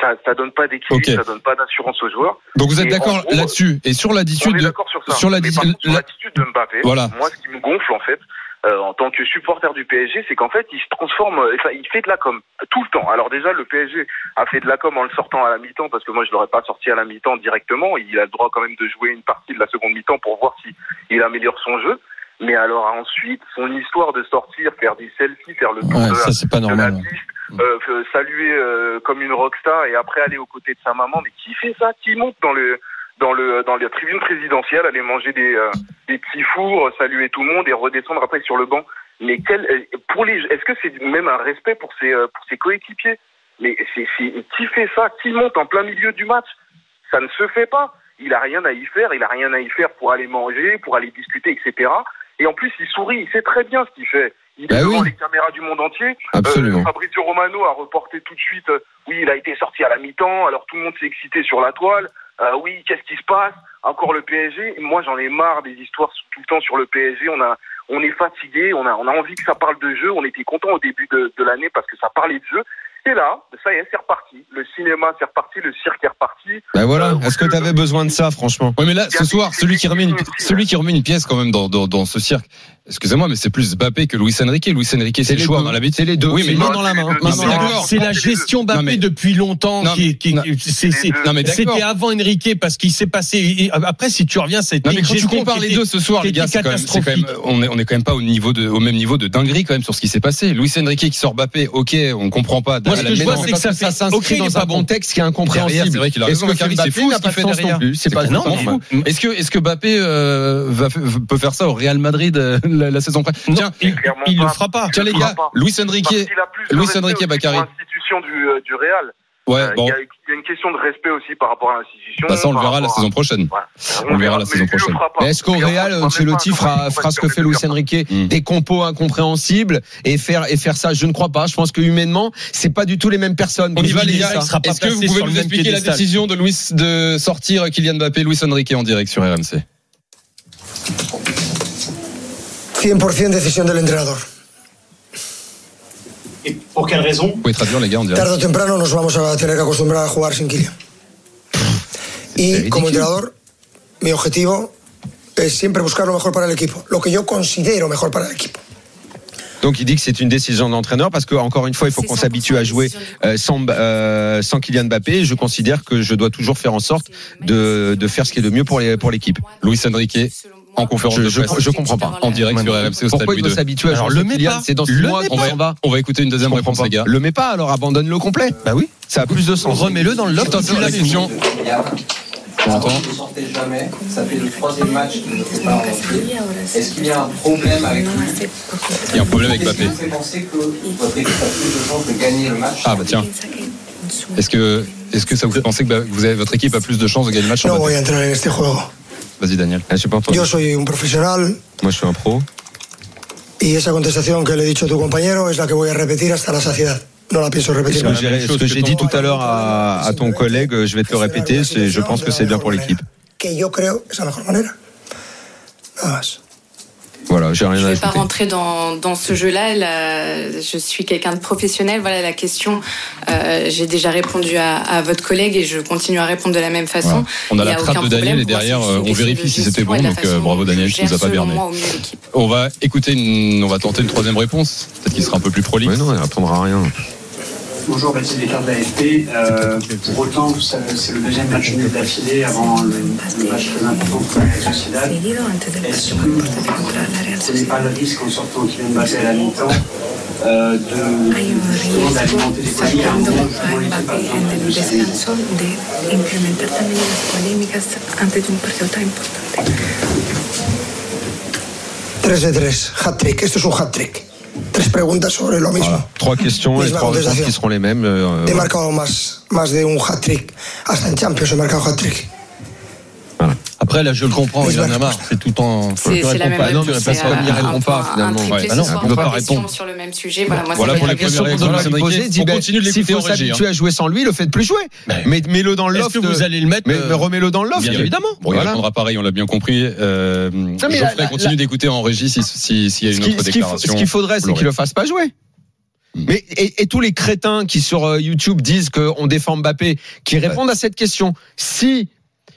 ça, ça donne pas d'équilibre, Ok. ça donne pas d'assurance aux joueurs. Donc vous êtes d'accord là-dessus et sur On l'attitude est de d'accord sur ça. sur la- l'attitude de Mbappé, Voilà. moi, ce qui me gonfle, en fait, euh, en tant que supporter du PSG, c'est qu'en fait, il se transforme, euh, enfin, il fait de la com tout le temps. Alors déjà, le PSG a fait de la com en le sortant à la mi-temps, parce que moi, je l'aurais pas sorti à la mi-temps directement. Il a le droit quand même de jouer une partie de la seconde mi-temps pour voir si il améliore son jeu. Mais alors ensuite, son histoire de sortir, faire des selfies, faire le tour Ouais, de, ça, c'est pas de la piste, euh, saluer euh, comme une rockstar et après aller aux côtés de sa maman. Mais qui fait ça? Qui monte dans le dans le dans la tribune présidentielle, aller manger des euh, des petits fours, saluer tout le monde et redescendre après sur le banc? Mais quel pour les est-ce que c'est même un respect pour ses pour ses coéquipiers? Mais c'est c'est qui fait ça? Qui monte en plein milieu du match? Ça ne se fait pas. Il a rien à y faire. Il a rien à y faire pour aller manger, pour aller discuter, etc. Et en plus, il sourit. Il sait très bien ce qu'il fait. Il est Bah devant oui. les caméras du monde entier. Absolument. Euh, Fabrizio Romano a reporté tout de suite. euh, oui, il a été sorti à la mi-temps. Alors tout le monde s'est excité sur la toile. Euh, oui, qu'est-ce qui se passe? Encore le PSG. Moi, j'en ai marre des histoires tout le temps sur le PSG. On a, on est fatigué. On a, on a envie que ça parle de jeu. On était content au début de, de l'année parce que ça parlait de jeu. Et là, ça y est, c'est reparti. Le cinéma, c'est reparti. Le cirque est reparti. Ben voilà. Euh, Est-ce que t'avais besoin de ça, franchement? Ouais, mais là, ce soir, celui qui remet une, celui qui remet une pièce quand même dans, dans, dans ce cirque. Excusez-moi, mais c'est plus Mbappé que Luis Enrique. Luis Enrique, c'est le choix dans l'habitude. C'est les deux. Oui, mais C'est main dans la main. La. C'est la gestion mais- depuis longtemps c'est, c'est- c'était avant Enrique parce qu'il s'est passé. Après, si tu reviens, c'était Non mais quand tu compares les deux ce soir, les gars, c'est c'est on est, on est quand même pas au niveau de, au même niveau de dinguerie quand même sur ce qui s'est passé. Luis Enrique qui sort Mbappé, ok, on comprend pas. Moi, ce que je maison, vois, c'est que ça fait. ok, il pas bon bon. texte qui est incompréhensible. c'est vrai qu'il a Est-ce raison, que Bakary, Mbappé c'est fou n'a ce pas qu'il de fait sens derrière. non plus C'est pas complètement normal. fou. Est-ce que, est-ce que Mbappé euh, va, peut faire ça au Real Madrid euh, la, saison prochaine Tiens, il, le fera pas. tiens les le gars. Luis Enrique, qu'il a plus de Luis Enrique pour l'institution du, euh, du Real. Ouais, Euh, bon, Il y, a- il y a une question de respect aussi par rapport à l'institution. bah ça on le verra la à- saison prochaine. Ouais. On le verra la saison prochaine. est-ce qu'au Real, Ancelotti fera, fera ce que fait Luis. Enrique, Mm. des compos incompréhensibles et faire et faire ça Je ne crois pas. Je pense que humainement, c'est pas du tout les mêmes personnes. On y va les gars. Est-ce que vous pouvez nous expliquer la décision de Luis de sortir Kylian Mbappé, Luis Enrique en direct sur RMC 100% decisión del entrenador. Et pour quelle raison Vous pouvez traduire les gars en direct. Tarde o temprano nos vamos a tener que acostumbrar a jugar sin Kylian. Y como entrenador, mi objetivo es siempre buscar lo mejor para el equipo, lo que yo considero mejor para el equipo. Donc il dit que c'est une décision d'entraîneur parce que encore une fois, il faut qu'on s'habitue à jouer euh, sans euh, sans Kylian Mbappé. Je considère que je dois toujours faire en sorte de, de faire ce qui est de mieux pour les pour l'équipe. Luis Enrique en conférence Je- de je- presse. je comprends pas. En direct sur RMC au Stade Pourquoi il Louis doit II. s'habituer à le sans met Kylian pas. C'est dans Le mois qu'on va. On va écouter une deuxième Je réponse, les gars. Le met pas alors abandonne-le complet. Bah oui, ça a plus de sens. Remets-le dans le loft. Attention, la question. On ne sortez jamais. Ça fait le troisième match vous ne pas rentrer. Est-ce qu'il y a un problème avec lui Il y a un problème avec Mbappé. vous fait penser que votre équipe a plus de chances de gagner le match Ah bah tiens. Est-ce que, est-ce que ça vous fait penser que bah, vous avez, votre équipe a plus de chances de gagner le match sur No Mbappé voy a entrar en este juego. Vas-y Daniel. Ah, j'ai pas entendu. Yo soy un profesional Moi je suis un pro. y esa contestación que le he dicho a tu compañero es la que voy a repetir hasta la saciedad. No la más. j'ai ce que j'ai dit tout à l'heure à, à ton collègue, je vais te le répéter, je pense que c'est bien pour l'équipe. Que yo creo es la mejor manera. Nada más. Voilà, j'ai rien Je à ne vais pas rentrer dans, dans ce jeu-là. Là, Je suis quelqu'un de professionnel. Voilà la question. euh, J'ai déjà répondu à, à votre collègue et je continue à répondre de la même façon. On a Il la trappe de Daniel et derrière euh, on vérifie de si c'était bon donc euh, bravo Daniel je tu nous as gère, pas berné. On va écouter une, on va tenter une troisième réponse peut-être qu'il sera un peu plus prolixe. Mais non, il répondra à rien. Bonjour Baptiste Descartes de. Euh, pour autant, c'est le deuxième match nul d'affilée avant le, match très important contre la Sociedad. Est-ce que vous ne prenez pas le risque en sortant Kylian Mbappé à la mi-temps euh, de les de saluer descanso de implementar también las polémicas antes de un partido tan importante. 3 de 3, hat-trick. Un hat-trick. Tres preguntas sobre lo mismo. Voilà. Trois questions et trois réponses qui seront les mêmes. euh, He voilà. marcado más, más de un hat-trick. Hasta en Champions he marcado hat-trick. Après, là, je le comprends, il en a marre. C'est tout en. C'est la même pas. Réponse. tu réponds finalement. Ce Ah non, soir, il peut pas répondre. Le sujet. Voilà, moi, Voilà ça pour fait les la premières posait, dit, On ben, continue de S'il l'écouter faut en régie. s'habituer hein. à jouer sans lui, le faites plus jouer. Mais mets-le dans le Est-ce loft. que vous allez le mettre euh, remets-le dans le loft. Bien évidemment. Bon, il répondra pareil, on l'a bien compris. Euh, Geoffrey la- la- continue la- d'écouter en régie si- si- s'il y a une autre ce qu'il faut- déclaration. ce qu'il faudrait, c'est qu'il le fasse pas jouer. Mais et, et tous les crétins qui sur euh, YouTube disent qu'on défend Mbappé, qui répondent à cette question. Si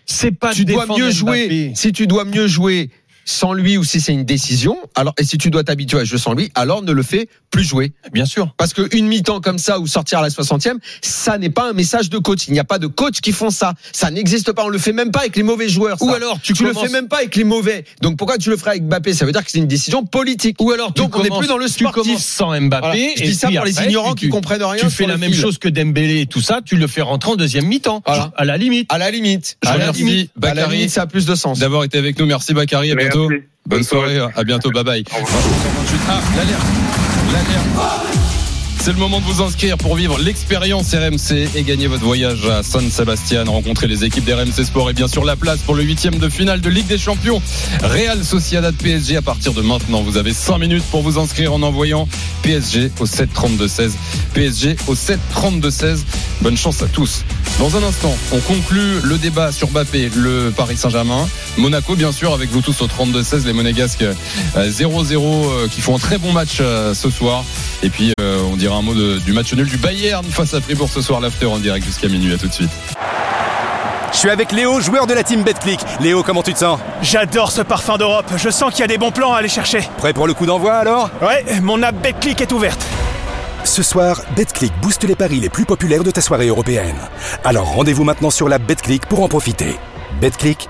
C'est pas tu dois mieux jouer, si tu dois mieux jouer sans lui ou si c'est une décision, alors et si tu dois t'habituer à jouer sans lui, alors ne le fais plus jouer. Bien sûr. Parce que une mi-temps comme ça ou sortir à la 60e, ça n'est pas un message de coach. Il n'y a pas de coach qui font ça. Ça n'existe pas. On le fait même pas avec les mauvais joueurs. ça. Ou alors, tu le commences- fais même pas avec les mauvais. Donc pourquoi tu le ferais avec Mbappé? Ça veut dire que c'est une décision politique. Ou alors, tu donc on n'est plus dans le Tu sportif. commences sans Mbappé. Voilà. Je et dis ça pour les ignorants tu- qui comprennent rien. Tu fais le la même fil. chose que Dembélé et tout ça, tu le fais rentrer en deuxième mi-temps. Voilà. À la limite. À la limite. Je À la remercie limite. À la Bakary. limite, ça a plus de sens. d'avoir été avec nous. Merci Bakary, à Merci. Bientôt. Bonne soirée, à bientôt, bye bye. Ah, l'alerte. L'alerte. C'est le moment de vous inscrire pour vivre l'expérience RMC et gagner votre voyage à San Sebastian, rencontrer les équipes d'RMC Sport et bien sûr la place pour le huitième de finale de Ligue des Champions. Real Sociedad PSG à partir de maintenant. Vous avez 5 minutes pour vous inscrire en envoyant PSG au 7 32 16. PSG au 7 32 16. Bonne chance à tous. Dans un instant, on conclut le débat sur Mbappé, le Paris Saint-Germain. Monaco, bien sûr, avec vous tous au 32 16. Les Monégasques euh, 0-0 euh, qui font un très bon match euh, ce soir. Et puis, euh, on dira un mot de- du match nul du Bayern face à Fribourg ce soir, l'after en direct jusqu'à minuit. À tout de suite. Je suis avec Léo, joueur de la team BetClick. Léo, comment tu te sens? J'adore ce parfum d'Europe. Je sens qu'il y a des bons plans à aller chercher. Prêt pour le coup d'envoi alors? Ouais, mon app BetClick est ouverte. Ce soir, BetClick booste les paris les plus populaires de ta soirée européenne. Alors rendez-vous maintenant sur la BetClick pour en profiter. BetClick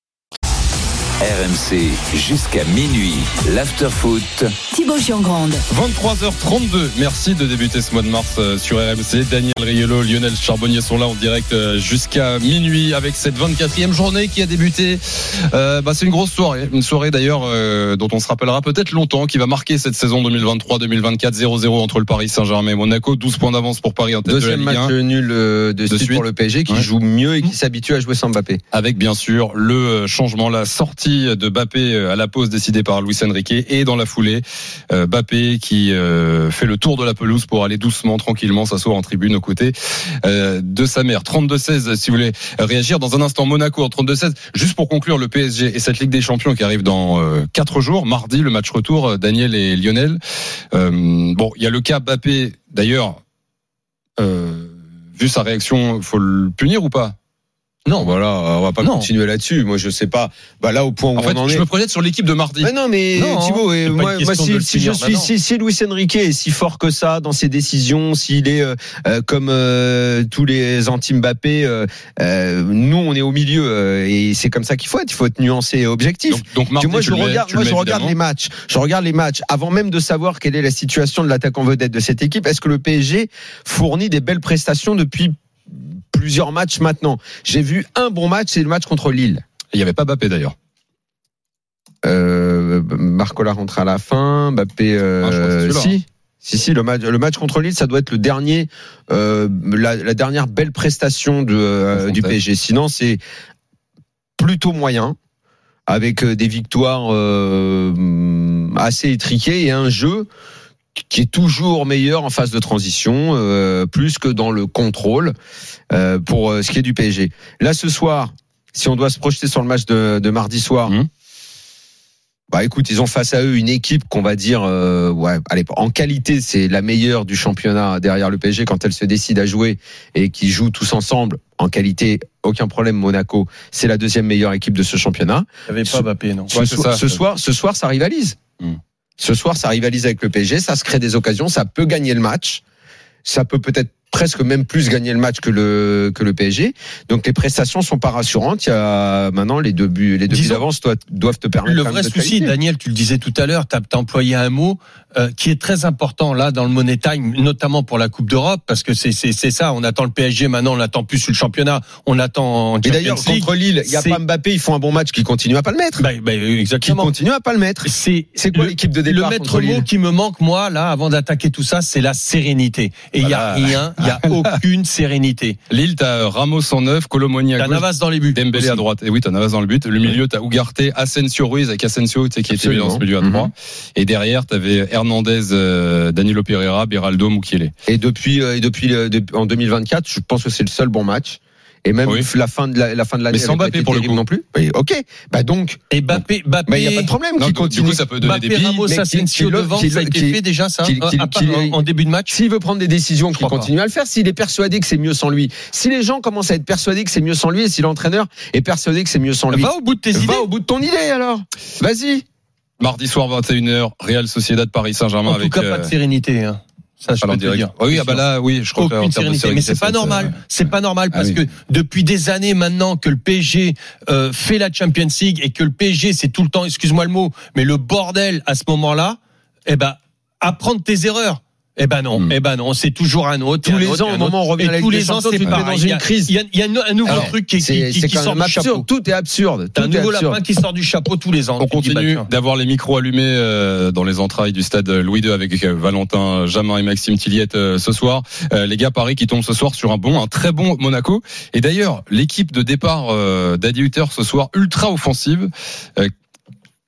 RMC jusqu'à minuit. L'afterfoot. Thibaut Giangrande. 23h32. Merci de débuter ce mois de mars euh, sur RMC. Daniel Riello, Lionel Charbonnier sont là en direct euh, jusqu'à minuit avec cette 24e journée qui a débuté. Euh, bah, c'est une grosse soirée. Une soirée d'ailleurs euh, dont on se rappellera peut-être longtemps qui va marquer cette saison 2023-2024 0-0 entre le Paris Saint-Germain et Monaco. 12 points d'avance pour Paris en tête Deuxième de la Ligue match 1. nul de, De suite suite. pour le PSG qui Ouais. joue mieux et qui s'habitue à jouer sans Mbappé. avec bien sûr le changement, la sortie de Bappé euh, à la pause décidée par Luis Enrique et dans la foulée, euh, Bappé qui euh, fait le tour de la pelouse pour aller doucement, tranquillement s'asseoir en tribune aux côtés de sa mère. 32-16 si vous voulez réagir. Dans un instant, Monaco en 32-16. Juste pour conclure le PSG et cette Ligue des Champions qui arrive dans euh, quatre jours, mardi, le match retour, Daniel et Lionel. Bon, il y a le cas Bappé d'ailleurs. Vu sa réaction, faut le punir ou pas? Non, voilà, on va pas Non. continuer là-dessus. Moi, je sais pas. Bah là, au point où En fait, on en je est. me projette sur l'équipe de mardi. Mais non, mais Non, Thibaut, et moi, si, si je suis, maintenant. si, si Luis Enrique est si fort que ça dans ses décisions, s'il est euh, euh, comme euh, tous les anti-Mbappé, euh, euh, nous, on est au milieu euh, et c'est comme ça qu'il faut être. Il faut être nuancé et objectif. Donc, donc mardi, moi, je regarde, moi, je les matchs. Je regarde les matchs avant même de savoir quelle est la situation de l'attaquant vedette de cette équipe. Est-ce que le PSG fournit des belles prestations depuis plusieurs matchs maintenant J'ai vu un bon match, c'est le match contre Lille. Il n'y avait pas Mbappé d'ailleurs. Euh, Marcola rentre à la fin, Mbappé. euh, Ah, celui-là, si. Si, si, le match, le match contre Lille, ça doit être le dernier, euh, la, la dernière belle prestation de, euh, du PSG. Sinon, c'est plutôt moyen, avec des victoires euh, assez étriquées et un jeu qui est toujours meilleur en phase de transition, euh, plus que dans le contrôle euh, pour euh, ce qui est du PSG. Là, ce soir, si on doit se projeter sur le match de, de mardi soir, Mhm. bah écoute, ils ont face à eux une équipe qu'on va dire, euh, ouais, allez, en qualité, c'est la meilleure du championnat derrière le PSG quand elle se décide à jouer et qui jouent tous ensemble. En qualité, aucun problème. Monaco, c'est la deuxième meilleure équipe de ce championnat. Il avait pas Mbappé, non. Ce, Ouais, soir, ça, ce soir, ce soir, ça rivalise. Hmm. Ce soir, ça rivalise avec le PSG. Ça se crée des occasions. Ça peut gagner le match. Ça peut peut-être presque même plus gagner le match que le que le PSG. Donc les prestations sont pas rassurantes. Il y a maintenant les deux buts, les deux buts d'avance doivent, te permettre. Le vrai souci. Daniel, tu le disais tout à l'heure, tu as, employé un mot euh, qui est très important là dans le Money Time, notamment pour la Coupe d'Europe, parce que c'est c'est c'est ça. On attend le PSG maintenant, on l'attend plus sur le championnat, on l'attend en Et d'ailleurs, contre Lille, il y a pas Mbappé, ils font un bon match qui continue à pas le mettre. Bah, bah, Qui exactement. continue à pas le mettre. C'est C'est quoi le- l'équipe de Le départ maître contre mot qui me manque, moi, là, avant d'attaquer tout ça, c'est la sérénité. Et il y a Voilà. rien, il y a aucune sérénité. Lille, t'as Ramos en neuf, Colomoni à T'as gauche, Navas dans les buts. Dembélé aussi. à droite. Et oui, t'as Navas dans le but. Le milieu, t'as Ugarte, Asensio Ruiz avec Asensio, tu sais, qui était dans ce milieu à Absolument. droite. Et derrière, t'avais Hernandez, euh, Danilo Pereira, Beraldo, Mukiele. Et depuis, euh, et depuis le- de- en 2024, je pense que c'est le seul bon match. Et même Oui. la fin de la, la fin de l'année, Mais sans Mbappé pour le coup. non plus. Oui, ok. Bah donc, Et Mbappé, Mbappé, mais il n'y a pas de problème Non, qui du continue. coup, ça peut donner des Mbappé, billes. Ramos, Asensio devant, qui- ça a été qui- fait déjà, ça, qui- qui- à part qui- en, début de match. S'il veut prendre des décisions, qu'il pas. continue à le faire. S'il est persuadé que c'est mieux sans lui. Si les gens commencent à être persuadés que c'est mieux sans lui, et si l'entraîneur est persuadé que c'est mieux sans lui, Va au bout de tes va idées. au bout de ton idée alors. Vas-y. Mardi soir, 21h, Real Sociedad Paris Saint-Germain En tout avec. cas, pas de euh, sérénité. hein. Ça, je peux te dire. Ah oui, ah bah là, oui, je crois que aucune sérénité. Mais c'est pas normal. C'est pas normal Ah parce oui. que depuis des années maintenant que le PSG euh, fait la Champions League et que le PSG c'est tout le temps, excuse-moi le mot, mais le bordel à ce moment-là, eh ben apprendre tes erreurs. Eh ben non, Hmm. eh ben non, c'est toujours un autre. Tous un les autre, ans, un au moment où on revient à la Et tous Ligue des les ans, Champions, c'est dans Il y une a- crise. Il y a, il y a un nouveau Alors, truc qui, sort du chapeau. absurde. Tout est absurde. T'as un Tout est nouveau absurde. lapin qui sort du chapeau tous les ans. On bah, continue d'avoir les micros allumés euh, dans les entrailles du stade Louis II avec euh, Valentin Jamin et Maxime Tilliette euh, ce soir. Euh, les gars, Paris qui tombe ce soir sur un bon, un très bon Monaco. Et d'ailleurs, l'équipe de départ euh, d'Adi Hutter ce soir, ultra offensive.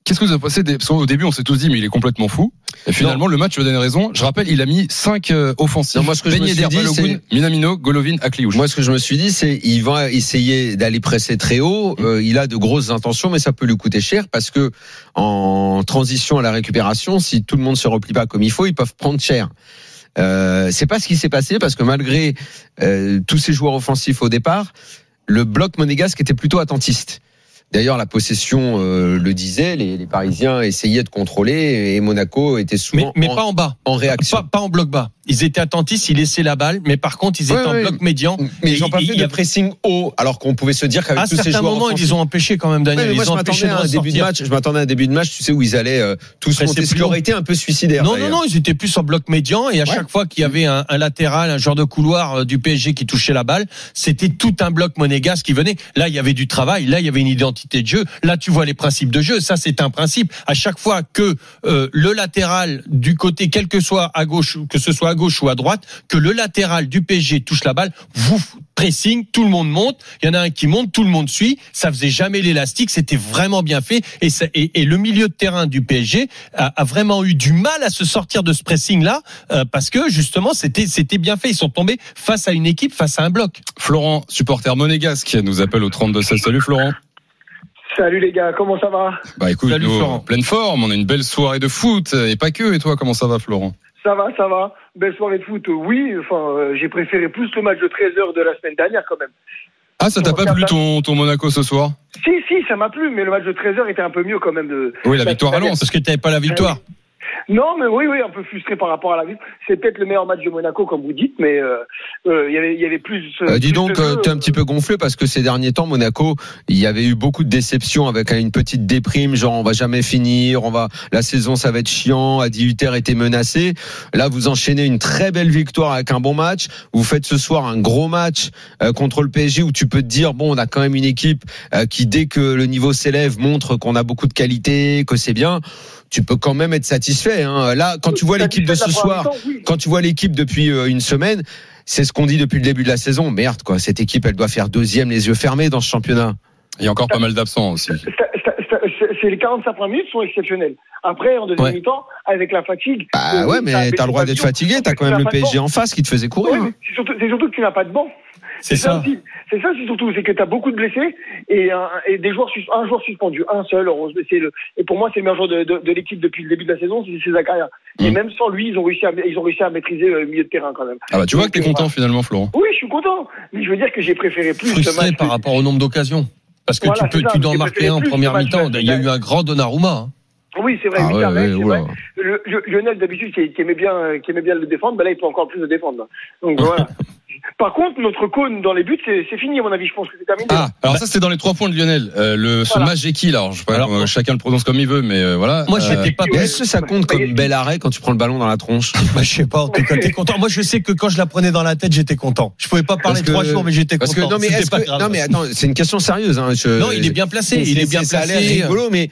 Euh, Qu'est-ce que vous avez pensé des... Parce qu'au début, on s'est tous dit, mais il est complètement fou. Et finalement, le match me donne raison. Je rappelle, il a mis 5 offensifs. Non, moi, ce que je me suis dit, Minamino, Golovin, Akliouche. Moi, ce que je me suis dit, c'est il va essayer d'aller presser très haut. Euh, il a de grosses intentions, mais ça peut lui coûter cher parce que en transition à la récupération, si tout le monde se replie pas comme il faut, ils peuvent prendre cher. Euh, c'est pas ce qui s'est passé parce que malgré euh, tous ces joueurs offensifs au départ, le bloc monégasque était plutôt attentiste. D'ailleurs, la possession euh, le disait, les, les Parisiens essayaient de contrôler et Monaco était Mais, souvent mais en, pas en bas. en réaction. Pas, pas en bloc bas. Ils étaient attentifs, ils laissaient la balle, mais par contre, ils étaient Ouais, en ouais. bloc médian. Mais ils n'ont pas il- fait il de a- pressing haut, alors qu'on pouvait se dire qu'avec À tous ces certains joueurs moments, ils offensifs- les ont empêchés quand même, Daniel. Ouais, moi, ils ont empêché à un début de match. Je m'attendais à un début de match, tu sais, où ils allaient euh, tous Après, monter, c'est ce qui aurait été un peu suicidaire. Non, non, non, ils étaient plus en bloc médian et à chaque fois qu'il y avait un, un latéral, un joueur de couloir euh, du PSG qui touchait la balle, c'était tout un bloc monégasque qui venait. Là, il y avait du travail, là, il y avait une identité de jeu. Là, tu vois les principes de jeu. Ça, c'est un principe. À chaque fois que euh, le latéral du côté, quel que soit à gauche, que ce soit à gauche ou à droite, que le latéral du PSG touche la balle, vous pressing, tout le monde monte. Il y en a un qui monte, tout le monde suit. Ça faisait jamais l'élastique. C'était vraiment bien fait. Et, ça- et, et le milieu de terrain du PSG a, a vraiment eu du mal à se sortir de ce pressing là parce que justement c'était c'était bien fait. Ils sont tombés face à une équipe, face à un bloc. Florent, supporter monégasque, nous appelle au 32 16. Salut Florent. Salut les gars, comment ça va? Bah écoute, Salut, nous, Florent. pleine forme, on a une belle soirée de foot et pas que. Et toi, comment ça va, Florent? Ça va, ça va. Belle soirée de foot, oui. Enfin, euh, j'ai préféré plus le match de 13h de la semaine dernière quand même. Ah, ça t'a pas plu ton, ton Monaco ce soir? Si, si, ça m'a plu, mais le match de 13h était un peu mieux quand même. De, Oui, la victoire à Lens. Parce que t'avais pas la victoire. Non, mais oui, oui, un peu frustré par rapport à la vie. C'est peut-être le meilleur match de Monaco, comme vous dites, mais euh, euh, il y avait, il y avait plus. Euh, dis plus donc, jeu, tu es un petit peu gonflé parce que ces derniers temps, Monaco, il y avait eu beaucoup de déceptions avec une petite déprime, genre on va jamais finir, on va, la saison ça va être chiant, à 18h était menacé. Là, vous enchaînez une très belle victoire avec un bon match. Vous faites ce soir un gros match euh, contre le PSG où tu peux te dire bon, on a quand même une équipe euh, qui dès que le niveau s'élève montre qu'on a beaucoup de qualité, que c'est bien. Tu peux quand même être satisfait. Hein. Là, quand tu vois l'équipe de ce soir, quand tu vois l'équipe depuis euh, une semaine, c'est ce qu'on dit depuis le début de la saison. Merde, quoi. Cette équipe, elle doit faire deuxième les yeux fermés dans ce championnat. Il y a encore pas mal d'absents aussi. C'est- les 45 premières minutes sont exceptionnels. Après, en deuxième Ouais. mi-temps, avec la fatigue. Bah euh, ouais, mais t'as le droit d'être fatigué. T'as quand même le PSG en face qui te faisait courir. Hein. mais c'est surtout, c'est surtout que tu n'as pas de banc. C'est ça. C'est ça, c'est surtout, c'est que tu as beaucoup de blessés et, un, et des joueurs, un joueur suspendu, un seul. le- et pour moi, c'est le meilleur joueur de, de, de l'équipe depuis le début de la saison, c'est Zakaria. Et Mm. même sans lui, ils ont réussi à, ils ont réussi à maîtriser le milieu de terrain quand même. Ah bah tu vois que t'es content finalement, Florent. Oui, je suis content. Mais je veux dire que j'ai préféré plus Frustré par rapport au nombre d'occasions. Parce que Voilà, tu peux, ça, tu dois j'ai marquer préféré en première mi-temps. Il y a eu un grand Donnarumma. hein. Oui, c'est vrai. Ah ouais, ouais, vrai. Le, le- Lionel d'habitude qui, qui aimait bien, euh, qui aimait bien le défendre, bah là il peut encore plus le défendre. Donc voilà. Par contre, notre cône dans les buts, c'est fini à mon avis. Je pense que c'est terminé. Ah, alors ça c'est dans les trois points de Lionel. Euh, le, ce Voilà. Majeki là, alors, je sais pas, euh, chacun le prononce comme il veut, mais euh, voilà. Moi, Euh, j'étais pas. Mais Est-ce que ça compte comme bel arrêt quand tu prends le ballon dans la tronche Bah, je sais pas, en tout cas, t'es content. Moi, je sais que quand je la prenais dans la tête, j'étais content. Je pouvais pas parler que- trois jours, mais j'étais Parce content. que non mais pas que grave. non mais attends c'est une question sérieuse hein, je- Non, il est bien placé, il est bien ça a l'air placé. rigolo mais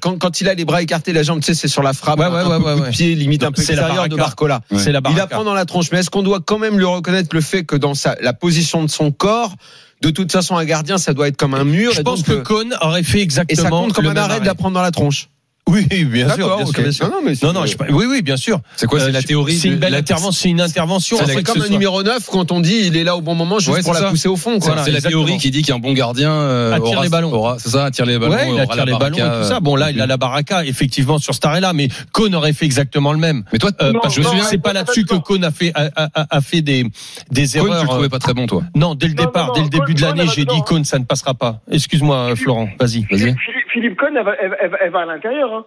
quand, quand il a les bras écartés la jambe tu sais c'est sur la frappe Ouais, ouais, un ouais, peu ouais, de ouais. pied limite un peu C'est la extérieur de baraka. Barcola C'est la il la prend dans la tronche mais est-ce qu'on doit quand même lui reconnaître le fait que dans sa la position de son corps de toute façon un gardien ça doit être comme un mur Je et pense donc, que euh, Cohn aurait fait et exactement ça compte comme le un arrêt de la prendre dans la tronche Oui, bien sûr, bien sûr, ok. bien sûr. Non, non, mais c'est- non, non, je- oui, oui, bien sûr. C'est quoi, c'est Euh, la je- théorie C'est une belle intervention, c'est une intervention. C'est comme ce un soit- numéro 9 quand on dit il est là au bon moment juste Ouais, pour c'est la ça. pousser au fond c'est la théorie qui dit qu'un bon gardien euh, Attire aura- les ballons. aura- c'est ça, attire les ballons. Ouais, il attire les ballons et tout ça. Bon, là, il a la baraka, effectivement, sur cet arrêt-là, mais Cohn aurait fait exactement le même. Mais toi, Euh, Non, parce que non, c'est pas là-dessus que. Cohn a fait, a, a- a fait des, des Cohn, tu erreurs. le trouvais euh, pas très bon, toi. Non, dès le départ, dès le début de l'année, j'ai dit Cohn, ça ne passera pas. Excuse-moi, Florent, vas-y. Vas-y. Philippe, Cohn, elle va à l'intérieur.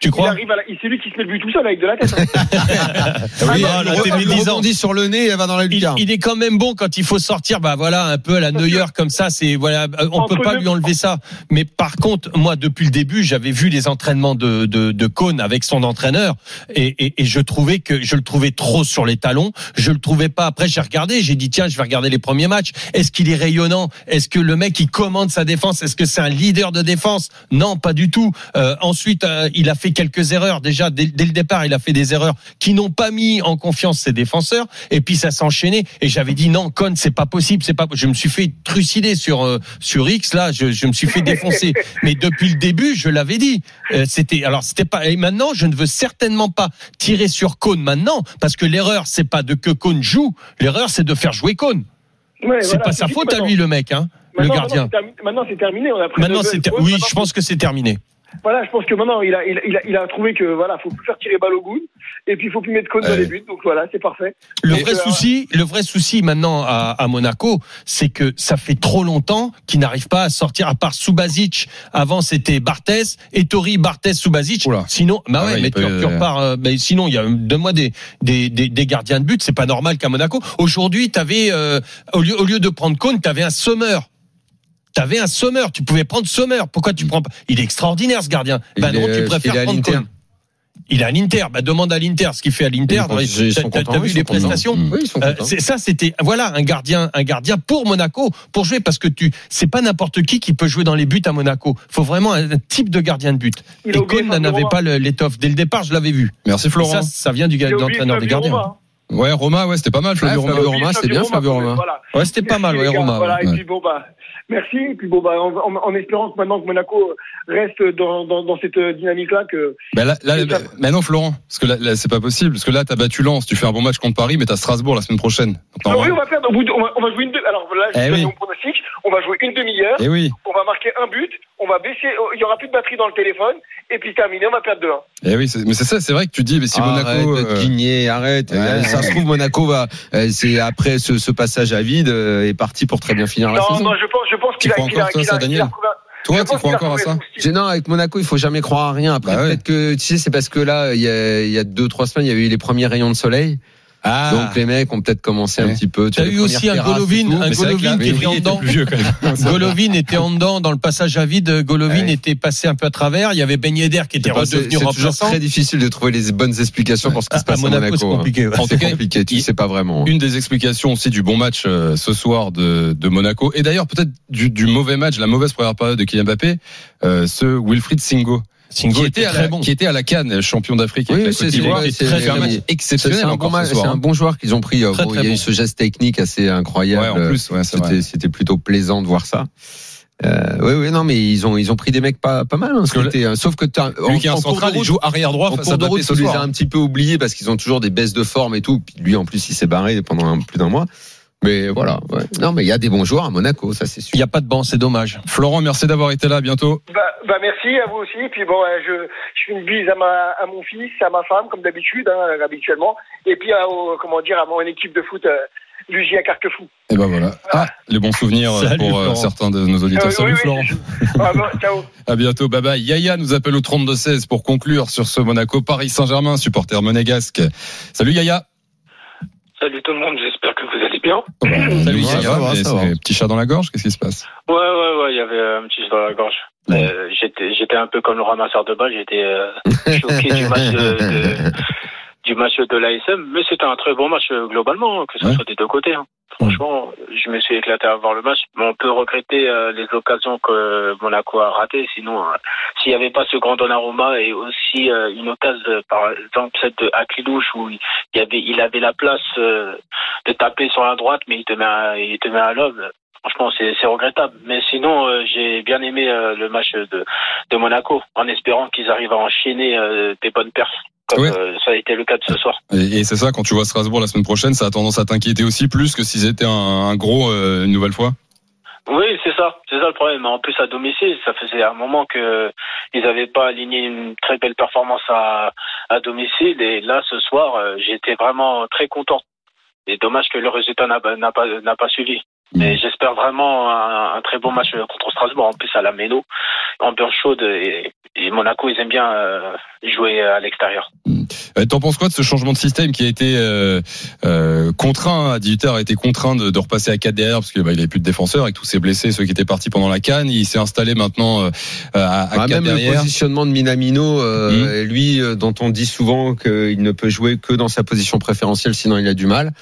Tu Il crois arrive à la- c'est lui qui se met le but tout seul avec de la tête. hein. Oui, non, ah, là, il t'es re- médisant. il rebondit sur le nez et elle va dans la il, lucarne il est quand même bon quand il faut sortir, bah voilà, un peu à la Neuer comme ça. C'est voilà, euh, on Entre peut pas lui enlever ça. Mais par contre, moi depuis le début, j'avais vu les entraînements de de, de Cohn avec son entraîneur et, et, et je trouvais que je le trouvais trop sur les talons. Je le trouvais pas. Après, j'ai regardé, j'ai dit tiens, je vais regarder les premiers matchs. Est-ce qu'il est rayonnant? Est-ce que le mec il commande sa défense? Est-ce que c'est un leader de défense? Non, pas du tout. Euh, ensuite, euh, il a fait quelques erreurs. Déjà dès, dès le départ, il a fait des erreurs qui n'ont pas mis en confiance ses défenseurs. Et puis ça s'est enchaîné. Et j'avais dit non, Con, c'est pas possible, c'est pas. Je me suis fait trucider sur euh, sur X là. Je, je me suis fait défoncer. Mais depuis le début, je l'avais dit. Euh, c'était alors c'était pas. Et maintenant, je ne veux certainement pas tirer sur Cône maintenant parce que l'erreur c'est pas de que Cône joue. L'erreur c'est de faire jouer Cône. Ouais, c'est voilà, pas sa faute à lui le mec, hein, le gardien. Maintenant, c'est terminé-. On a pris Maintenant c'est ter- oui, je pense que c'est terminé. Voilà, je pense que maintenant il a, il a, il a, il a trouvé que voilà, faut plus faire tirer balle au bout et puis il faut plus mettre Cône dans les buts. Donc voilà, c'est parfait. Le Et vrai que, souci, le vrai souci maintenant à, à Monaco, c'est que ça fait trop longtemps qu'ils n'arrivent pas à sortir. À part Subasic, avant c'était Barthez, Ettori, Barthez, Subasic. Oula. Sinon, bah Ah ouais, mais il tu, peut- tu repars. euh, mais sinon, il y a donne-moi des, des, des, des gardiens de but. C'est pas normal qu'à Monaco. Aujourd'hui, t'avais euh, au lieu au lieu de prendre Cône, t'avais un Sommer. T'avais un Sommer. Tu pouvais prendre Sommer. Pourquoi tu prends pas? Il est extraordinaire ce gardien. Il Bah non, est- tu il préfères prendre. Il est à l'Inter. Bah demande à l'Inter ce qu'il fait à l'Inter. T'as- vu sont les prestations? Oui, ils sont euh, ça, c'était voilà un gardien, un gardien pour Monaco pour jouer parce que tu c'est pas n'importe qui qui peut jouer dans les buts à Monaco. Faut vraiment un, un type de gardien de but. Il a Et Cohn n'avait pas l'étoffe dès le départ. Je l'avais vu. Merci Florent. ça, ça vient du l'entraîneur des gardiens. Roma. Ouais, Roma, ouais, c'était pas mal, Flavio Ouais, Roma. C'était bien, même, Roma. Voilà. Ouais, c'était pas mal, ouais. Roma. Voilà, ouais. et puis bon bah merci. Et puis bon bah en, en- en espérant que maintenant que Monaco reste dans, dans, dans cette dynamique là que Bah là, là, Et bah, ça- bah non, Florent, parce que là, là, c'est pas possible, parce que là, t'as battu Lens, tu fais un bon match contre Paris, mais t'as Strasbourg la semaine prochaine. Donc, Ah oui, on va de- on va, on va jouer une. Alors là, je Eh oui. mon pronostic. On va jouer une demi-heure. Eh oui. On va marquer un but. on va baisser, il y aura plus de batterie dans le téléphone, et puis terminé, on va perdre 2-1. Eh oui, mais c'est ça, c'est vrai que tu dis, mais si Arrête Monaco. euh, guigner, arrête. Ouais. Ça se trouve, Monaco va, euh, c'est après ce, ce passage à vide, euh, est parti pour très bien finir la Non, saison. non, je pense, je pense qu'il a, crois qu'il a, encore, toi, qu'il a, a Toi, je tu crois encore à ça Non, avec Monaco, il faut jamais croire à rien. Après, Bah ouais. peut-être que, tu sais, c'est parce que là, il y a, il y a deux, trois semaines, il y avait eu les premiers rayons de soleil. Ah. Donc les mecs ont peut-être commencé un petit peu. tu les eu aussi un Golovin, un c'est Golovin qui était en dedans. vieux. Golovin était en dedans dans le passage à vide. Golovin Ouais. était passé un peu à travers. Il y avait Ben Yedder qui était C'est c'est- redevenu c'est toujours remplaçant. très difficile de trouver les bonnes explications pour ce qui se passe à Monaco, c'est hein. compliqué, ouais. En tout C'est cas, compliqué, tu il- sais pas vraiment. Une des explications aussi du bon match euh, ce soir de, de Monaco et d'ailleurs peut-être du, du mauvais match, la mauvaise première période de Kylian Mbappé, euh, ce Wilfried Singo. Singo qui était à la, bon. qui était à la Cannes, champion d'Afrique Oui, c'est un match c'est- exceptionnel c'est un, bon, un hein. bon joueur qu'ils ont pris. Très, Bon, très il y a eu bon. ce geste technique assez incroyable. Ouais, en plus, ouais. C'était plutôt plaisant de voir ça. Euh, oui, oui, non, mais ils ont ils ont pris des mecs pas pas mal. hein, que euh, sauf que en, Lui qui est un central, il joue arrière droit en face à de Mbappé route, ce tu les as un petit peu oubliés parce qu'ils ont toujours des baisses de forme et tout. Puis lui, en plus, il s'est barré pendant un- plus d'un mois. Mais voilà. ouais. Non, mais il y a des bons joueurs à Monaco, ça c'est sûr. Il n'y a pas de banc, c'est dommage. Florent, merci d'avoir été là. À bientôt. Bah, bah merci à vous aussi. Et puis bon, euh, je, je fais une bise à, ma, à mon fils, à ma femme, comme d'habitude, hein, habituellement. Et puis à, au- comment dire, à mon équipe de foot, euh, à Carquefou. Et ben voilà. Ah, les bons souvenirs euh, Salut, pour euh, Florent. certains de nos auditeurs. Euh, Salut oui, oui, Florent. Ah, bon, ciao. À bientôt. Bye bye. Yaya nous appelle au 32-16 pour conclure sur ce Monaco Paris Saint-Germain, supporter monégasque. Salut Yaya. Salut tout le monde, j'espère que vous allez bien. Salut ça Yaya. va, ça va. Petit chat dans la gorge, qu'est-ce qui se passe? Ouais, ouais, ouais, il y avait un petit jeu dans la gorge. Euh, j'étais, j'étais un peu comme le ramasseur de balles, j'étais euh, choqué du match de, de- du match de l'ASM, mais c'était un très bon match euh, globalement, hein, que ce Ouais. soit des deux côtés. hein. Franchement, je me suis éclaté à voir le match, mais on peut regretter euh, les occasions que Monaco a ratées. Sinon, euh, s'il n'y avait pas ce grand Donnarumma et aussi euh, une occasion, par exemple celle de Akilouche où il avait, il avait la place de taper sur la droite, mais il te met, à, il te met à l'homme. Franchement, c'est regrettable. Mais sinon, euh, j'ai bien aimé euh, le match de, de Monaco, en espérant qu'ils arrivent à enchaîner euh, des bonnes perfs, comme ça a été le cas de ce soir. Et, et c'est ça, quand tu vois Strasbourg la semaine prochaine, ça a tendance à t'inquiéter aussi plus que s'ils étaient un, un gros une nouvelle fois. Oui, c'est ça, c'est ça le problème. En plus, à domicile, ça faisait un moment que ils n'avaient pas aligné une très belle performance à, à domicile. Et là, ce soir, j'étais vraiment très content. Et dommage que le résultat n'a n'a pas, n'a pas suivi. Mais j'espère vraiment un, un très bon match contre Strasbourg. En plus, à la Méno, ambiance chaude et, et Monaco, ils aiment bien euh, jouer à l'extérieur. Euh, T'en penses quoi de ce changement de système qui a été euh, euh, contraint à 18h a été contraint de, de repasser à 4 derrière parce qu'il bah, il avait plus de défenseurs avec tous ses blessés, ceux qui étaient partis pendant la canne. Il s'est installé maintenant euh, à, à Ah, 4 même le positionnement de Minamino, euh, lui, euh, dont on dit souvent qu'il ne peut jouer que dans sa position préférentielle, sinon il a du mal.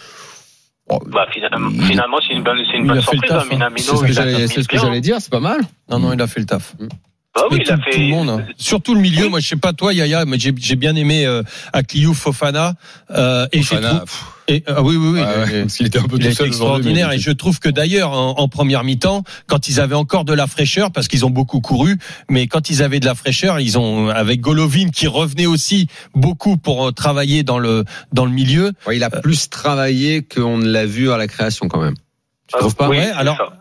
Oh, Bah, finalement, finalement, c'est une bonne, c'est une Il bonne a fait le surprise. taf, hein. hein. Minamino, c'est ce que j'allais ce que bien. j'allais dire, c'est pas mal. Non, non, il a fait le taf. Bah oui, Mais il a tout, fait. tout le monde. hein. Surtout le milieu. Moi, je sais pas toi, Yaya, mais j'ai j'ai bien aimé euh, Akliou Fofana. Euh, et j'ai Fofana, et, ah oui, oui, oui. Ouais, ouais, il- parce qu'il était un peu il tout seul extraordinaire et je trouve que d'ailleurs en, en première mi-temps, quand ils avaient encore de la fraîcheur, parce qu'ils ont beaucoup couru, mais quand ils avaient de la fraîcheur, ils ont avec Golovin qui revenait aussi beaucoup pour euh, travailler dans le dans le milieu. Ouais, il a plus travaillé qu'on ne l'a vu à la création quand même. Tu Ah, trouves pas? oui, Ouais, alors- ça.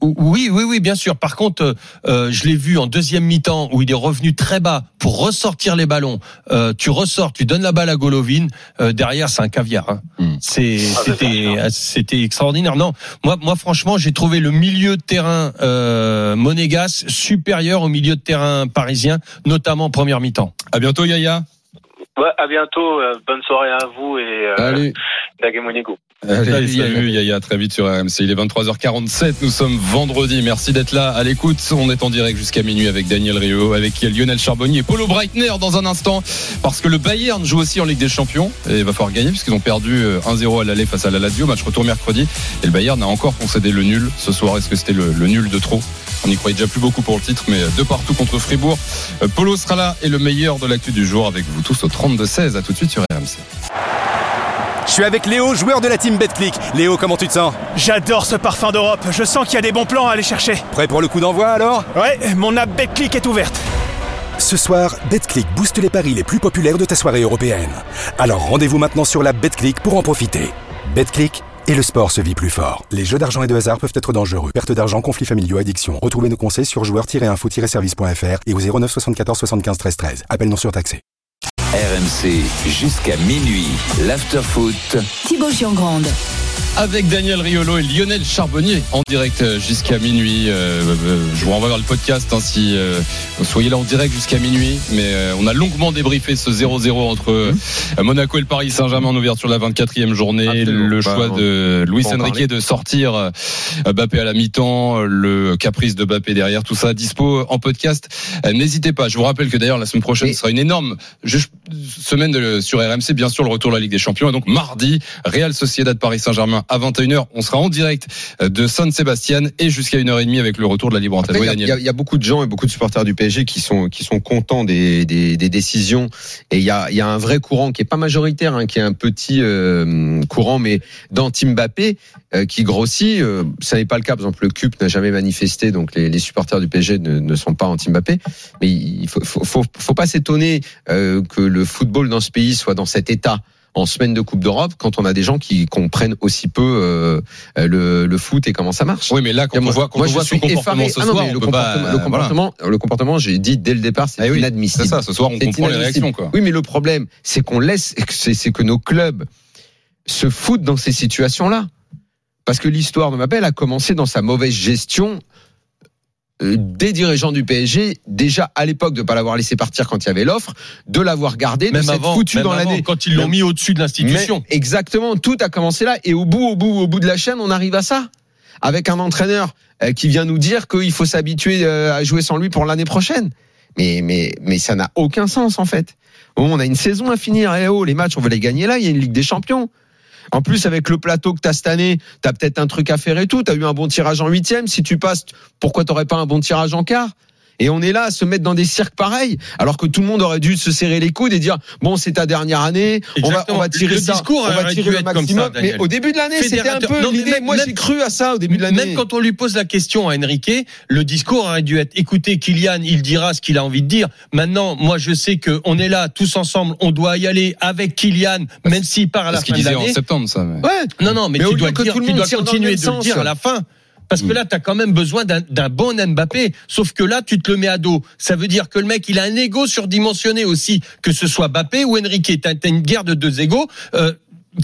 Oui, oui, oui, bien sûr. Par contre, euh, je l'ai vu en deuxième mi-temps où il est revenu très bas pour ressortir les ballons. Euh, tu ressors, tu donnes la balle à Golovin. euh, derrière, c'est un caviar. hein. Hmm. C'est, Ah, c'était, c'était extraordinaire. Non, moi, moi, franchement, j'ai trouvé le milieu de terrain euh, monégasque supérieur au milieu de terrain parisien, notamment en première mi-temps. À bientôt Yaya. Ouais, à bientôt. euh, bonne soirée à vous et euh, Salut. Dagemonigo. Allez, Salut, salut Yaya, très vite sur RMC. Il est 23h47, nous sommes vendredi. Merci d'être là à l'écoute. On est en direct jusqu'à minuit avec Daniel Rio, avec Lionel Charbonnier et Paulo Breitner dans un instant. Parce que le Bayern joue aussi en Ligue des Champions et il va falloir gagner puisqu'ils ont perdu euh, 1-0 à l'aller face à la Lazio. Match retour mercredi. Et le Bayern a encore concédé le nul ce soir. Est-ce que c'était le, le nul de trop? On n'y croyait déjà plus beaucoup pour le titre, mais de partout contre Fribourg. Euh, Polo sera là et le meilleur de l'actu du jour avec vous tous au 32-16. À tout de suite sur RMC. Je suis avec Léo, joueur de la team BetClick. Léo, comment tu te sens? J'adore ce parfum d'Europe. Je sens qu'il y a des bons plans à aller chercher. Prêt pour le coup d'envoi alors? Ouais, mon app BetClick est ouverte. Ce soir, BetClick booste les paris les plus populaires de ta soirée européenne. Alors rendez-vous maintenant sur la BetClick pour en profiter. BetClick, et le sport se vit plus fort. Les jeux d'argent et de hasard peuvent être dangereux. Perte d'argent, conflits familiaux, addiction. Retrouvez nos conseils sur joueurs-info-service.fr et au 09 74 75 13 13. Appel non surtaxé. RMC jusqu'à minuit. L'afterfoot. Thibaut Giangrande. Avec Daniel Riolo et Lionel Charbonnier en direct euh, jusqu'à minuit. Euh, euh, je vous renvoie vers le podcast hein, si euh, vous soyez là en direct jusqu'à minuit. Mais euh, on a longuement débriefé ce 0-0 entre euh, Monaco et le Paris Saint-Germain en ouverture de la 24e journée. Absolument le choix de Luis Enrique de sortir Bappé à la mi-temps, le caprice de Bappé derrière, tout ça dispo en podcast. N'hésitez pas. Je vous rappelle que d'ailleurs la semaine prochaine ce sera une énorme je- semaine de- sur RMC, bien sûr le retour de la Ligue des Champions. Et donc mardi, Real Sociedad Paris Saint-Germain à 21h. On sera en direct euh, de San Sebastian et jusqu'à 1h30 avec le retour de la Libre Antenne. Il y, a- y y beaucoup de gens et beaucoup de supporters du PSG qui sont qui sont contents des, des, des décisions et il y a, y a un vrai courant qui est pas majoritaire, hein, qui est un petit euh, courant mais d'anti Mbappé euh, qui grossit. Euh, ça n'est pas le cas. Par exemple, le CUP n'a jamais manifesté, donc les, les supporters du PSG ne, ne sont pas anti Mbappé. Mais il faut faut, faut, faut pas s'étonner que le football dans ce pays soit dans cet état en semaine de Coupe d'Europe quand on a des gens qui comprennent aussi peu euh, le, le foot et comment ça marche. Oui, mais là, quand on voit- quand on je voit son comportement ce Ah soir, on le peut comportement, le comportement, le comportement, j'ai dit dès le départ, c'est Ah oui, inadmissible. c'est ça, ce soir, on comprend les réactions, quoi. Oui, mais le problème, c'est qu'on laisse, c'est que nos clubs se foutent dans ces situations-là. Parce que l'histoire de Mbappé, elle a commencé dans sa mauvaise gestion des dirigeants du PSG, déjà à l'époque de ne pas l'avoir laissé partir quand il y avait l'offre, de l'avoir gardé, de Même s'être avant, foutu même dans l'année. quand ils l'ont mis au-dessus de l'institution. Exactement, tout a commencé là. Et au bout, au bout, au bout de la chaîne, on arrive à ça. Avec un entraîneur euh, qui vient nous dire qu'il faut s'habituer euh, à jouer sans lui pour l'année prochaine. Mais, mais, mais ça n'a aucun sens en fait. Bon, on a une saison à finir. Eh oh, les matchs, on veut les gagner là. Il y a une Ligue des Champions. En plus, avec le plateau que tu as cette année, tu as peut-être un truc à faire et tout. Tu as eu un bon tirage en huitième. Si tu passes, pourquoi t'aurais pas un bon tirage en quart? Et on est là à se mettre dans des cirques pareils, alors que tout le monde aurait dû se serrer les coudes et dire bon c'est ta dernière année, on va, Exactement. on va tirer Le ça, discours on va tirer le maximum. ça, mais au début de l'année, c'était un peu l'idée. Moi j'ai cru à ça au début de l'année. Même quand on lui pose la question à Enrique, le discours aurait dû être écoutez Kylian, il dira ce qu'il a envie de dire. Maintenant, moi je sais que on est là tous ensemble, on doit y aller avec Kylian, même s'il part à la Parce fin de disait en l'année. septembre, ça. mais- Ouais. Non, non, mais, Mais tu dois, que dire- tout le tu dois continuer de le dire à la fin. Parce que là, tu as quand même besoin d'un bon Mbappé. Sauf que là, tu te le mets à dos. Ça veut dire que le mec, il a un ego surdimensionné aussi, que ce soit Mbappé ou Enrique. Tu as, une guerre de deux égos. Euh,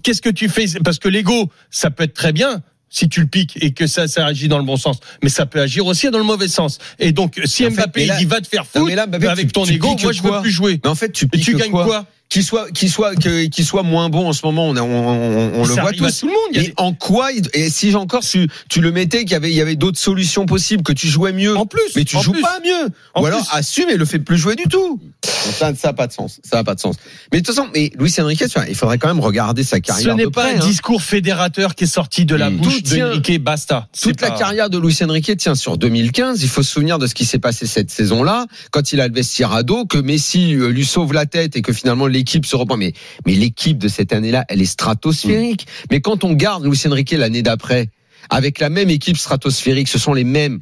Qu'est-ce que tu fais? Parce que l'ego, ça peut être très bien si tu le piques et que ça, ça agit dans le bon sens. Mais ça peut agir aussi dans le mauvais sens. Et donc, si En Mbappé là- il dit va te faire foutre, là, Mbappé, avec tu- ton tu ego, moi je veux plus jouer. Mais en fait, tu Et piques tu gagnes quoi, quoi? Qu'il soit, qu'il soit, qu'il soit moins bon en ce moment, on, on, on- on Ça le voit tous. tout le monde, Et en quoi Et si encore tu, tu le mettais qu'il y avait, il y avait d'autres solutions possibles, que tu jouais mieux. En plus, mais tu joues plus. pas mieux. En Ou alors assume et le fait plus jouer du tout. Ça, ça a pas de sens. Ça a pas de sens. Mais de toute façon, mais Luis Enrique, il faudrait quand même regarder sa Ce carrière. n'est de pas près, un hein. discours fédérateur qui est sorti de la Mm. bouche tient- d'Enrique, basta. Toute la carrière de Luis Enrique tient sur 2015. Il faut se souvenir de ce qui s'est passé cette saison-là, quand il a le vestiaire à dos, que Messi euh, lui sauve la tête et que finalement l'équipe se reprend. Mais, mais l'équipe de cette année-là, elle est stratosphérique. Mais quand on garde Luis Enrique l'année d'après, avec la même équipe stratosphérique, ce sont les mêmes.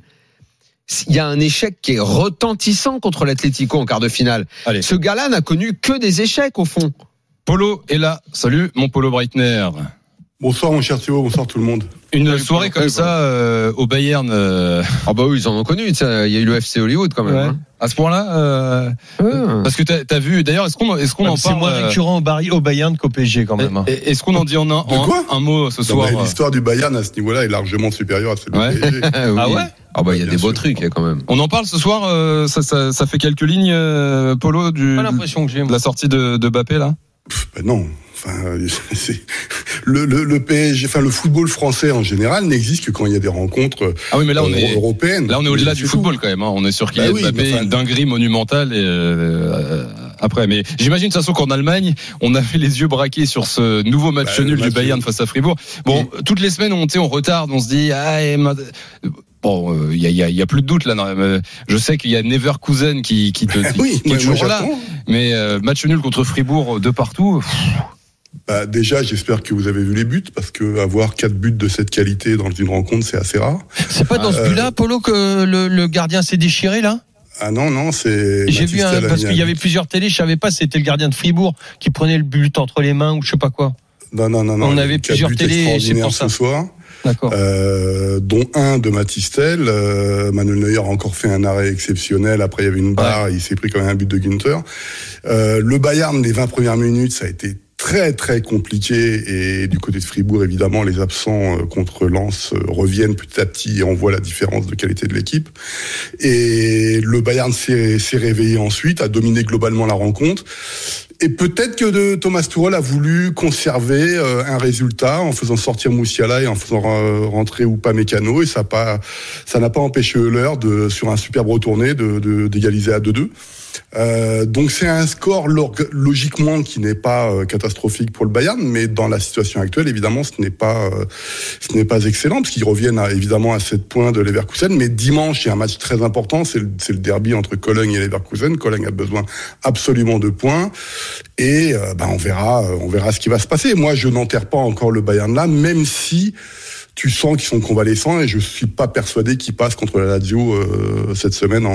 Il y a un échec qui est retentissant contre l'Atlético en quart de finale. Allez. Ce gars-là n'a connu que des échecs au fond. Polo est là. Salut, mon Polo Breitner. Bonsoir mon cher Thibaut, bonsoir tout le monde. Une Salut, soirée comme ça euh, au Bayern. euh, Ah bah oui, ils en ont connu. Il y a eu le FC Hollywood quand même. ouais. hein. À ce point-là, euh, Ouais. parce que t'as as vu. D'ailleurs, est-ce qu'on est-ce qu'on en C'est parle moins euh, récurrent au, au Bayern qu'au PSG quand même. hein. Est-ce qu'on en dit en un, en quoi un mot ce soir L'histoire du Bayern à ce niveau-là est largement supérieure à celle du. PSG. Ah oui. Ah ouais Ah bah il y a Bien des beaux trucs quand même. On en parle ce soir. euh, ça, ça, ça fait quelques lignes, euh, Polo, du Pas l'impression que j'ai. la sortie de, de Bappé là? Pff, ben non. Enfin, euh, c'est- le, le, le PSG, enfin le football français en général n'existe que quand il y a des rencontres Ah oui, mais là on euh, est européennes. là on est au-delà du tout. football quand même. hein. On est sur Bah Kylian oui, Mbappé, mais enfin- une dinguerie monumentale. Et, euh, après, mais j'imagine de toute façon qu'en Allemagne, on avait les yeux braqués sur ce nouveau match Bah, nul du Bayern face à Fribourg. Bon, toutes les semaines on, on retarde, on se dit ah. et ma- Bon, euh, il y, a, il y a- y a plus de doute là. non, euh, Je sais qu'il y a Neverkusen qui, qui, te, qui, Oui, qui est toujours là. Mais euh, match nul contre Fribourg de partout. Bah, déjà, j'espère que vous avez vu les buts parce que avoir quatre buts de cette qualité dans une rencontre, c'est assez rare. C'est pas dans ce Euh, but-là, Polo, que le, le gardien s'est déchiré là? Ah non, non, c'est. J'ai vu un, parce qu'il y avait plusieurs télés, je savais pas si c'était le gardien de Fribourg qui prenait le but entre les mains ou je sais pas quoi. Non, non, non, non. On avait plusieurs télés, c'est pour ça. ce soir. D'accord. Euh, dont un de Matistel. Euh, Manuel Neuer a encore fait un arrêt exceptionnel. Après, il y avait une barre. Il s'est pris quand même un but de Günther. Euh, le Bayern, les 20 premières minutes, ça a été très très compliqué et du côté de Fribourg évidemment les absents euh, contre Lens euh, reviennent petit à petit et on voit la différence de qualité de l'équipe et le Bayern s'est réveillé ensuite a dominé globalement la rencontre et peut-être que Thomas Tuchel a voulu conserver euh, un résultat en faisant sortir Moussiala et en faisant rentrer ou pas Mécano et ça n'a pas empêché Euler de sur un superbe retourné d'égaliser à 2-2. Euh, donc c'est un score log- logiquement qui n'est pas euh, catastrophique pour le Bayern, mais dans la situation actuelle, évidemment, ce n'est pas euh, ce n'est pas excellent parce qu'ils reviennent à, évidemment à 7 points de Leverkusen. Mais dimanche, il y a un match très important, c'est le, le derby entre Cologne et Leverkusen. Cologne a besoin absolument de points et ben, on verra on verra ce qui va se passer. Moi, je n'enterre pas encore le Bayern là, même si tu sens qu'ils sont convalescents et je suis pas persuadé qu'ils passent contre la Lazio euh, cette semaine en,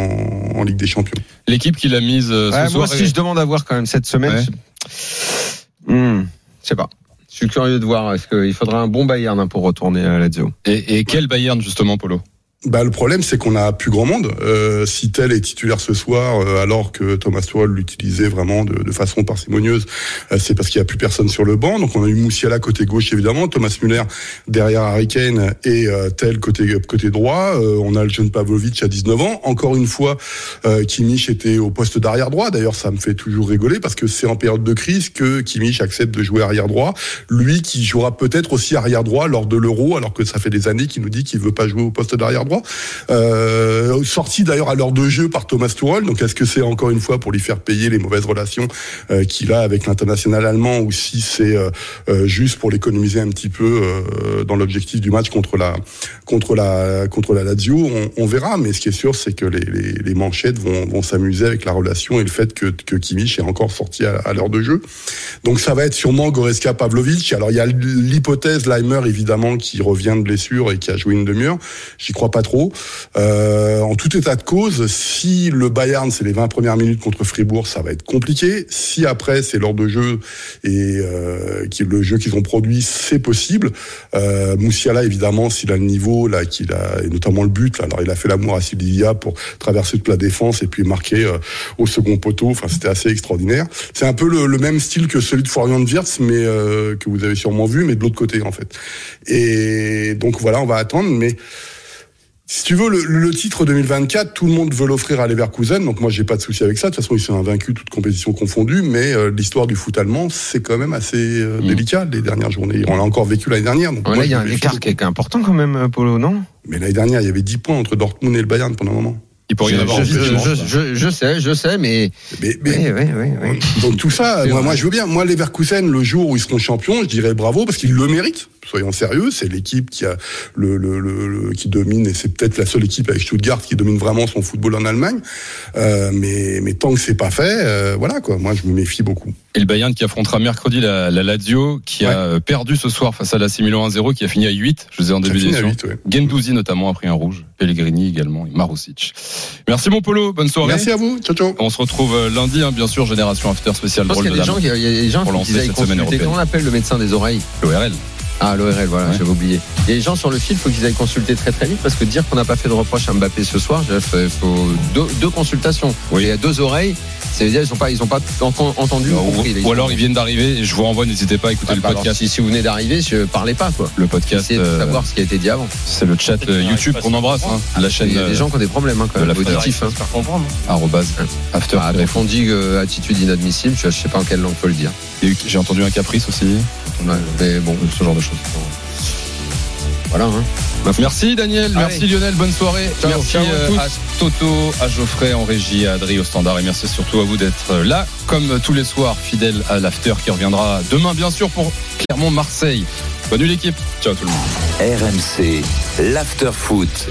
en Ligue des Champions. L'équipe qu'il a mise euh, ce Ouais, soir. moi aussi, je demande à voir quand même cette semaine. Je... Hmm, je sais pas. Je suis curieux de voir. Est-ce qu'il faudra un bon Bayern hein, pour retourner à Lazio? Et, et quel Bayern justement, Polo? Bah, le problème, c'est qu'on a plus grand monde. Euh, si tel est titulaire ce soir, euh, alors que Thomas Tuchel l'utilisait vraiment de, de façon parcimonieuse, euh, c'est parce qu'il n'y a plus personne sur le banc. Donc, on a eu Moussiala côté gauche, évidemment, Thomas Müller derrière Harry Kane et euh, tel côté côté droit. Euh, on a le jeune Pavlovic à 19 ans. Encore une fois, euh, Kimmich était au poste d'arrière droit. D'ailleurs, ça me fait toujours rigoler parce que c'est en période de crise que Kimmich accepte de jouer arrière droit. Lui qui jouera peut-être aussi arrière droit lors de l'Euro, alors que ça fait des années qu'il nous dit qu'il veut pas jouer au poste d'arrière droit. Euh, sorti d'ailleurs à l'heure de jeu par Thomas Tuchel. Donc est-ce que c'est encore une fois pour lui faire payer les mauvaises relations euh, qu'il a avec l'international allemand ou si c'est euh, juste pour l'économiser un petit peu dans l'objectif du match contre la contre la contre la Lazio? On, verra. Mais ce qui est sûr, c'est que les, manchettes vont, s'amuser avec la relation et le fait que, que Kimmich est encore sorti à, à l'heure de jeu. Donc ça va être sûrement Goreska Pavlovic. Alors il y a l'hypothèse Leimer évidemment qui revient de blessure et qui a joué une demi-heure. J'y crois pas trop. Euh, en tout état de cause, si le Bayern c'est les 20 premières minutes contre Fribourg, ça va être compliqué. Si après c'est l'heure de jeu et euh, qui le jeu qu'ils ont produit, c'est possible. Euh, Moussiala évidemment, s'il a le niveau là, qu'il a et notamment le but. Alors il a fait l'amour à Silvia pour traverser toute la défense et puis marquer euh, au second poteau. Enfin c'était assez extraordinaire. C'est un peu le, le même style que celui de Florian Wirtz, mais euh, que vous avez sûrement vu, mais de l'autre côté en fait. Et donc voilà, on va attendre, mais si tu veux, le, le, titre 2024, tout le monde veut l'offrir à Leverkusen, donc moi j'ai pas de souci avec ça. De toute façon, ils sont invaincus, toutes compétitions confondues, mais euh, l'histoire du foot allemand, c'est quand même assez euh, délicat les dernières journées. On l'a encore vécu l'année dernière. Donc Ouais, moi, là, il y a un écart qui est important quand même, Polo, non? Mais l'année dernière, il y avait 10 points entre Dortmund et le Bayern pendant un moment. Il pourrait y en je, avoir je, en plus, je, je- je sais, je sais, mais. Mais, mais- Oui, oui, oui, oui. Donc tout ça, moi, je veux bien. Moi, Leverkusen, le jour où ils seront champions, je dirais bravo parce qu'ils le méritent. Soyons sérieux, c'est l'équipe qui a le, le, le- le- qui domine et c'est peut-être la seule équipe avec Stuttgart qui domine vraiment son football en Allemagne. Euh, mais mais tant que c'est pas fait, euh, voilà quoi. Moi, je me méfie beaucoup. Et le Bayern qui affrontera mercredi la, la Lazio, qui a perdu ce soir face à la Milan 1-0, qui a fini à 8. Je vous ai en début d'émission. 8, ouais. Gendouzi notamment a pris un rouge. Pellegrini également et Marusic. Merci mon Polo, bonne soirée. Merci à vous. Ciao ciao. On se retrouve euh, lundi, hein, bien sûr, Génération After spécial drôle qu'il y de a des dame. gens, qui- il y a des gens Pour qui lancer aillent cette semaine consulter. européenne. Comment on appelle le médecin des oreilles L'ORL. Ah, l'ORL, voilà, Ouais. j'avais oublié. Il y a des gens sur le fil, il faut qu'ils aillent consulter très très vite parce que dire qu'on n'a pas fait de reproche à Mbappé ce soir, il faut deux, deux consultations. Oui. Il y a deux oreilles, ça veut dire qu'ils n'ont pas, ils ont pas enten- entendu ou compris. Ou, ou alors ils viennent d'arriver et je vous renvoie, n'hésitez pas à écouter Ah, le bah alors, podcast. si, si vous venez d'arriver, je parlez pas quoi. Le podcast, Essayez de euh, savoir ce qui a été dit avant. c'est le chat euh, YouTube qu'on embrasse, hein, la chaîne Il y a euh, des gens qui ont des problèmes hein, quand de même, l'after. auditifs. Hein. arrobase, after. Ah, donc on dit euh, attitude inadmissible, je, je sais pas en quelle langue faut le dire. J'ai entendu un caprice aussi, Ouais, mais bon, ce genre de choses. Voilà. Hein. Merci Daniel, merci. Lionel, bonne soirée. Ciao, merci ciao à euh, à Toto, à Geoffrey en régie, à Adrien au standard et merci surtout à vous d'être euh, là comme tous les soirs fidèle à l'after qui reviendra demain bien sûr pour Clermont-Marseille. Bonne nuit l'équipe. Ciao tout le monde. RMC, l'after foot.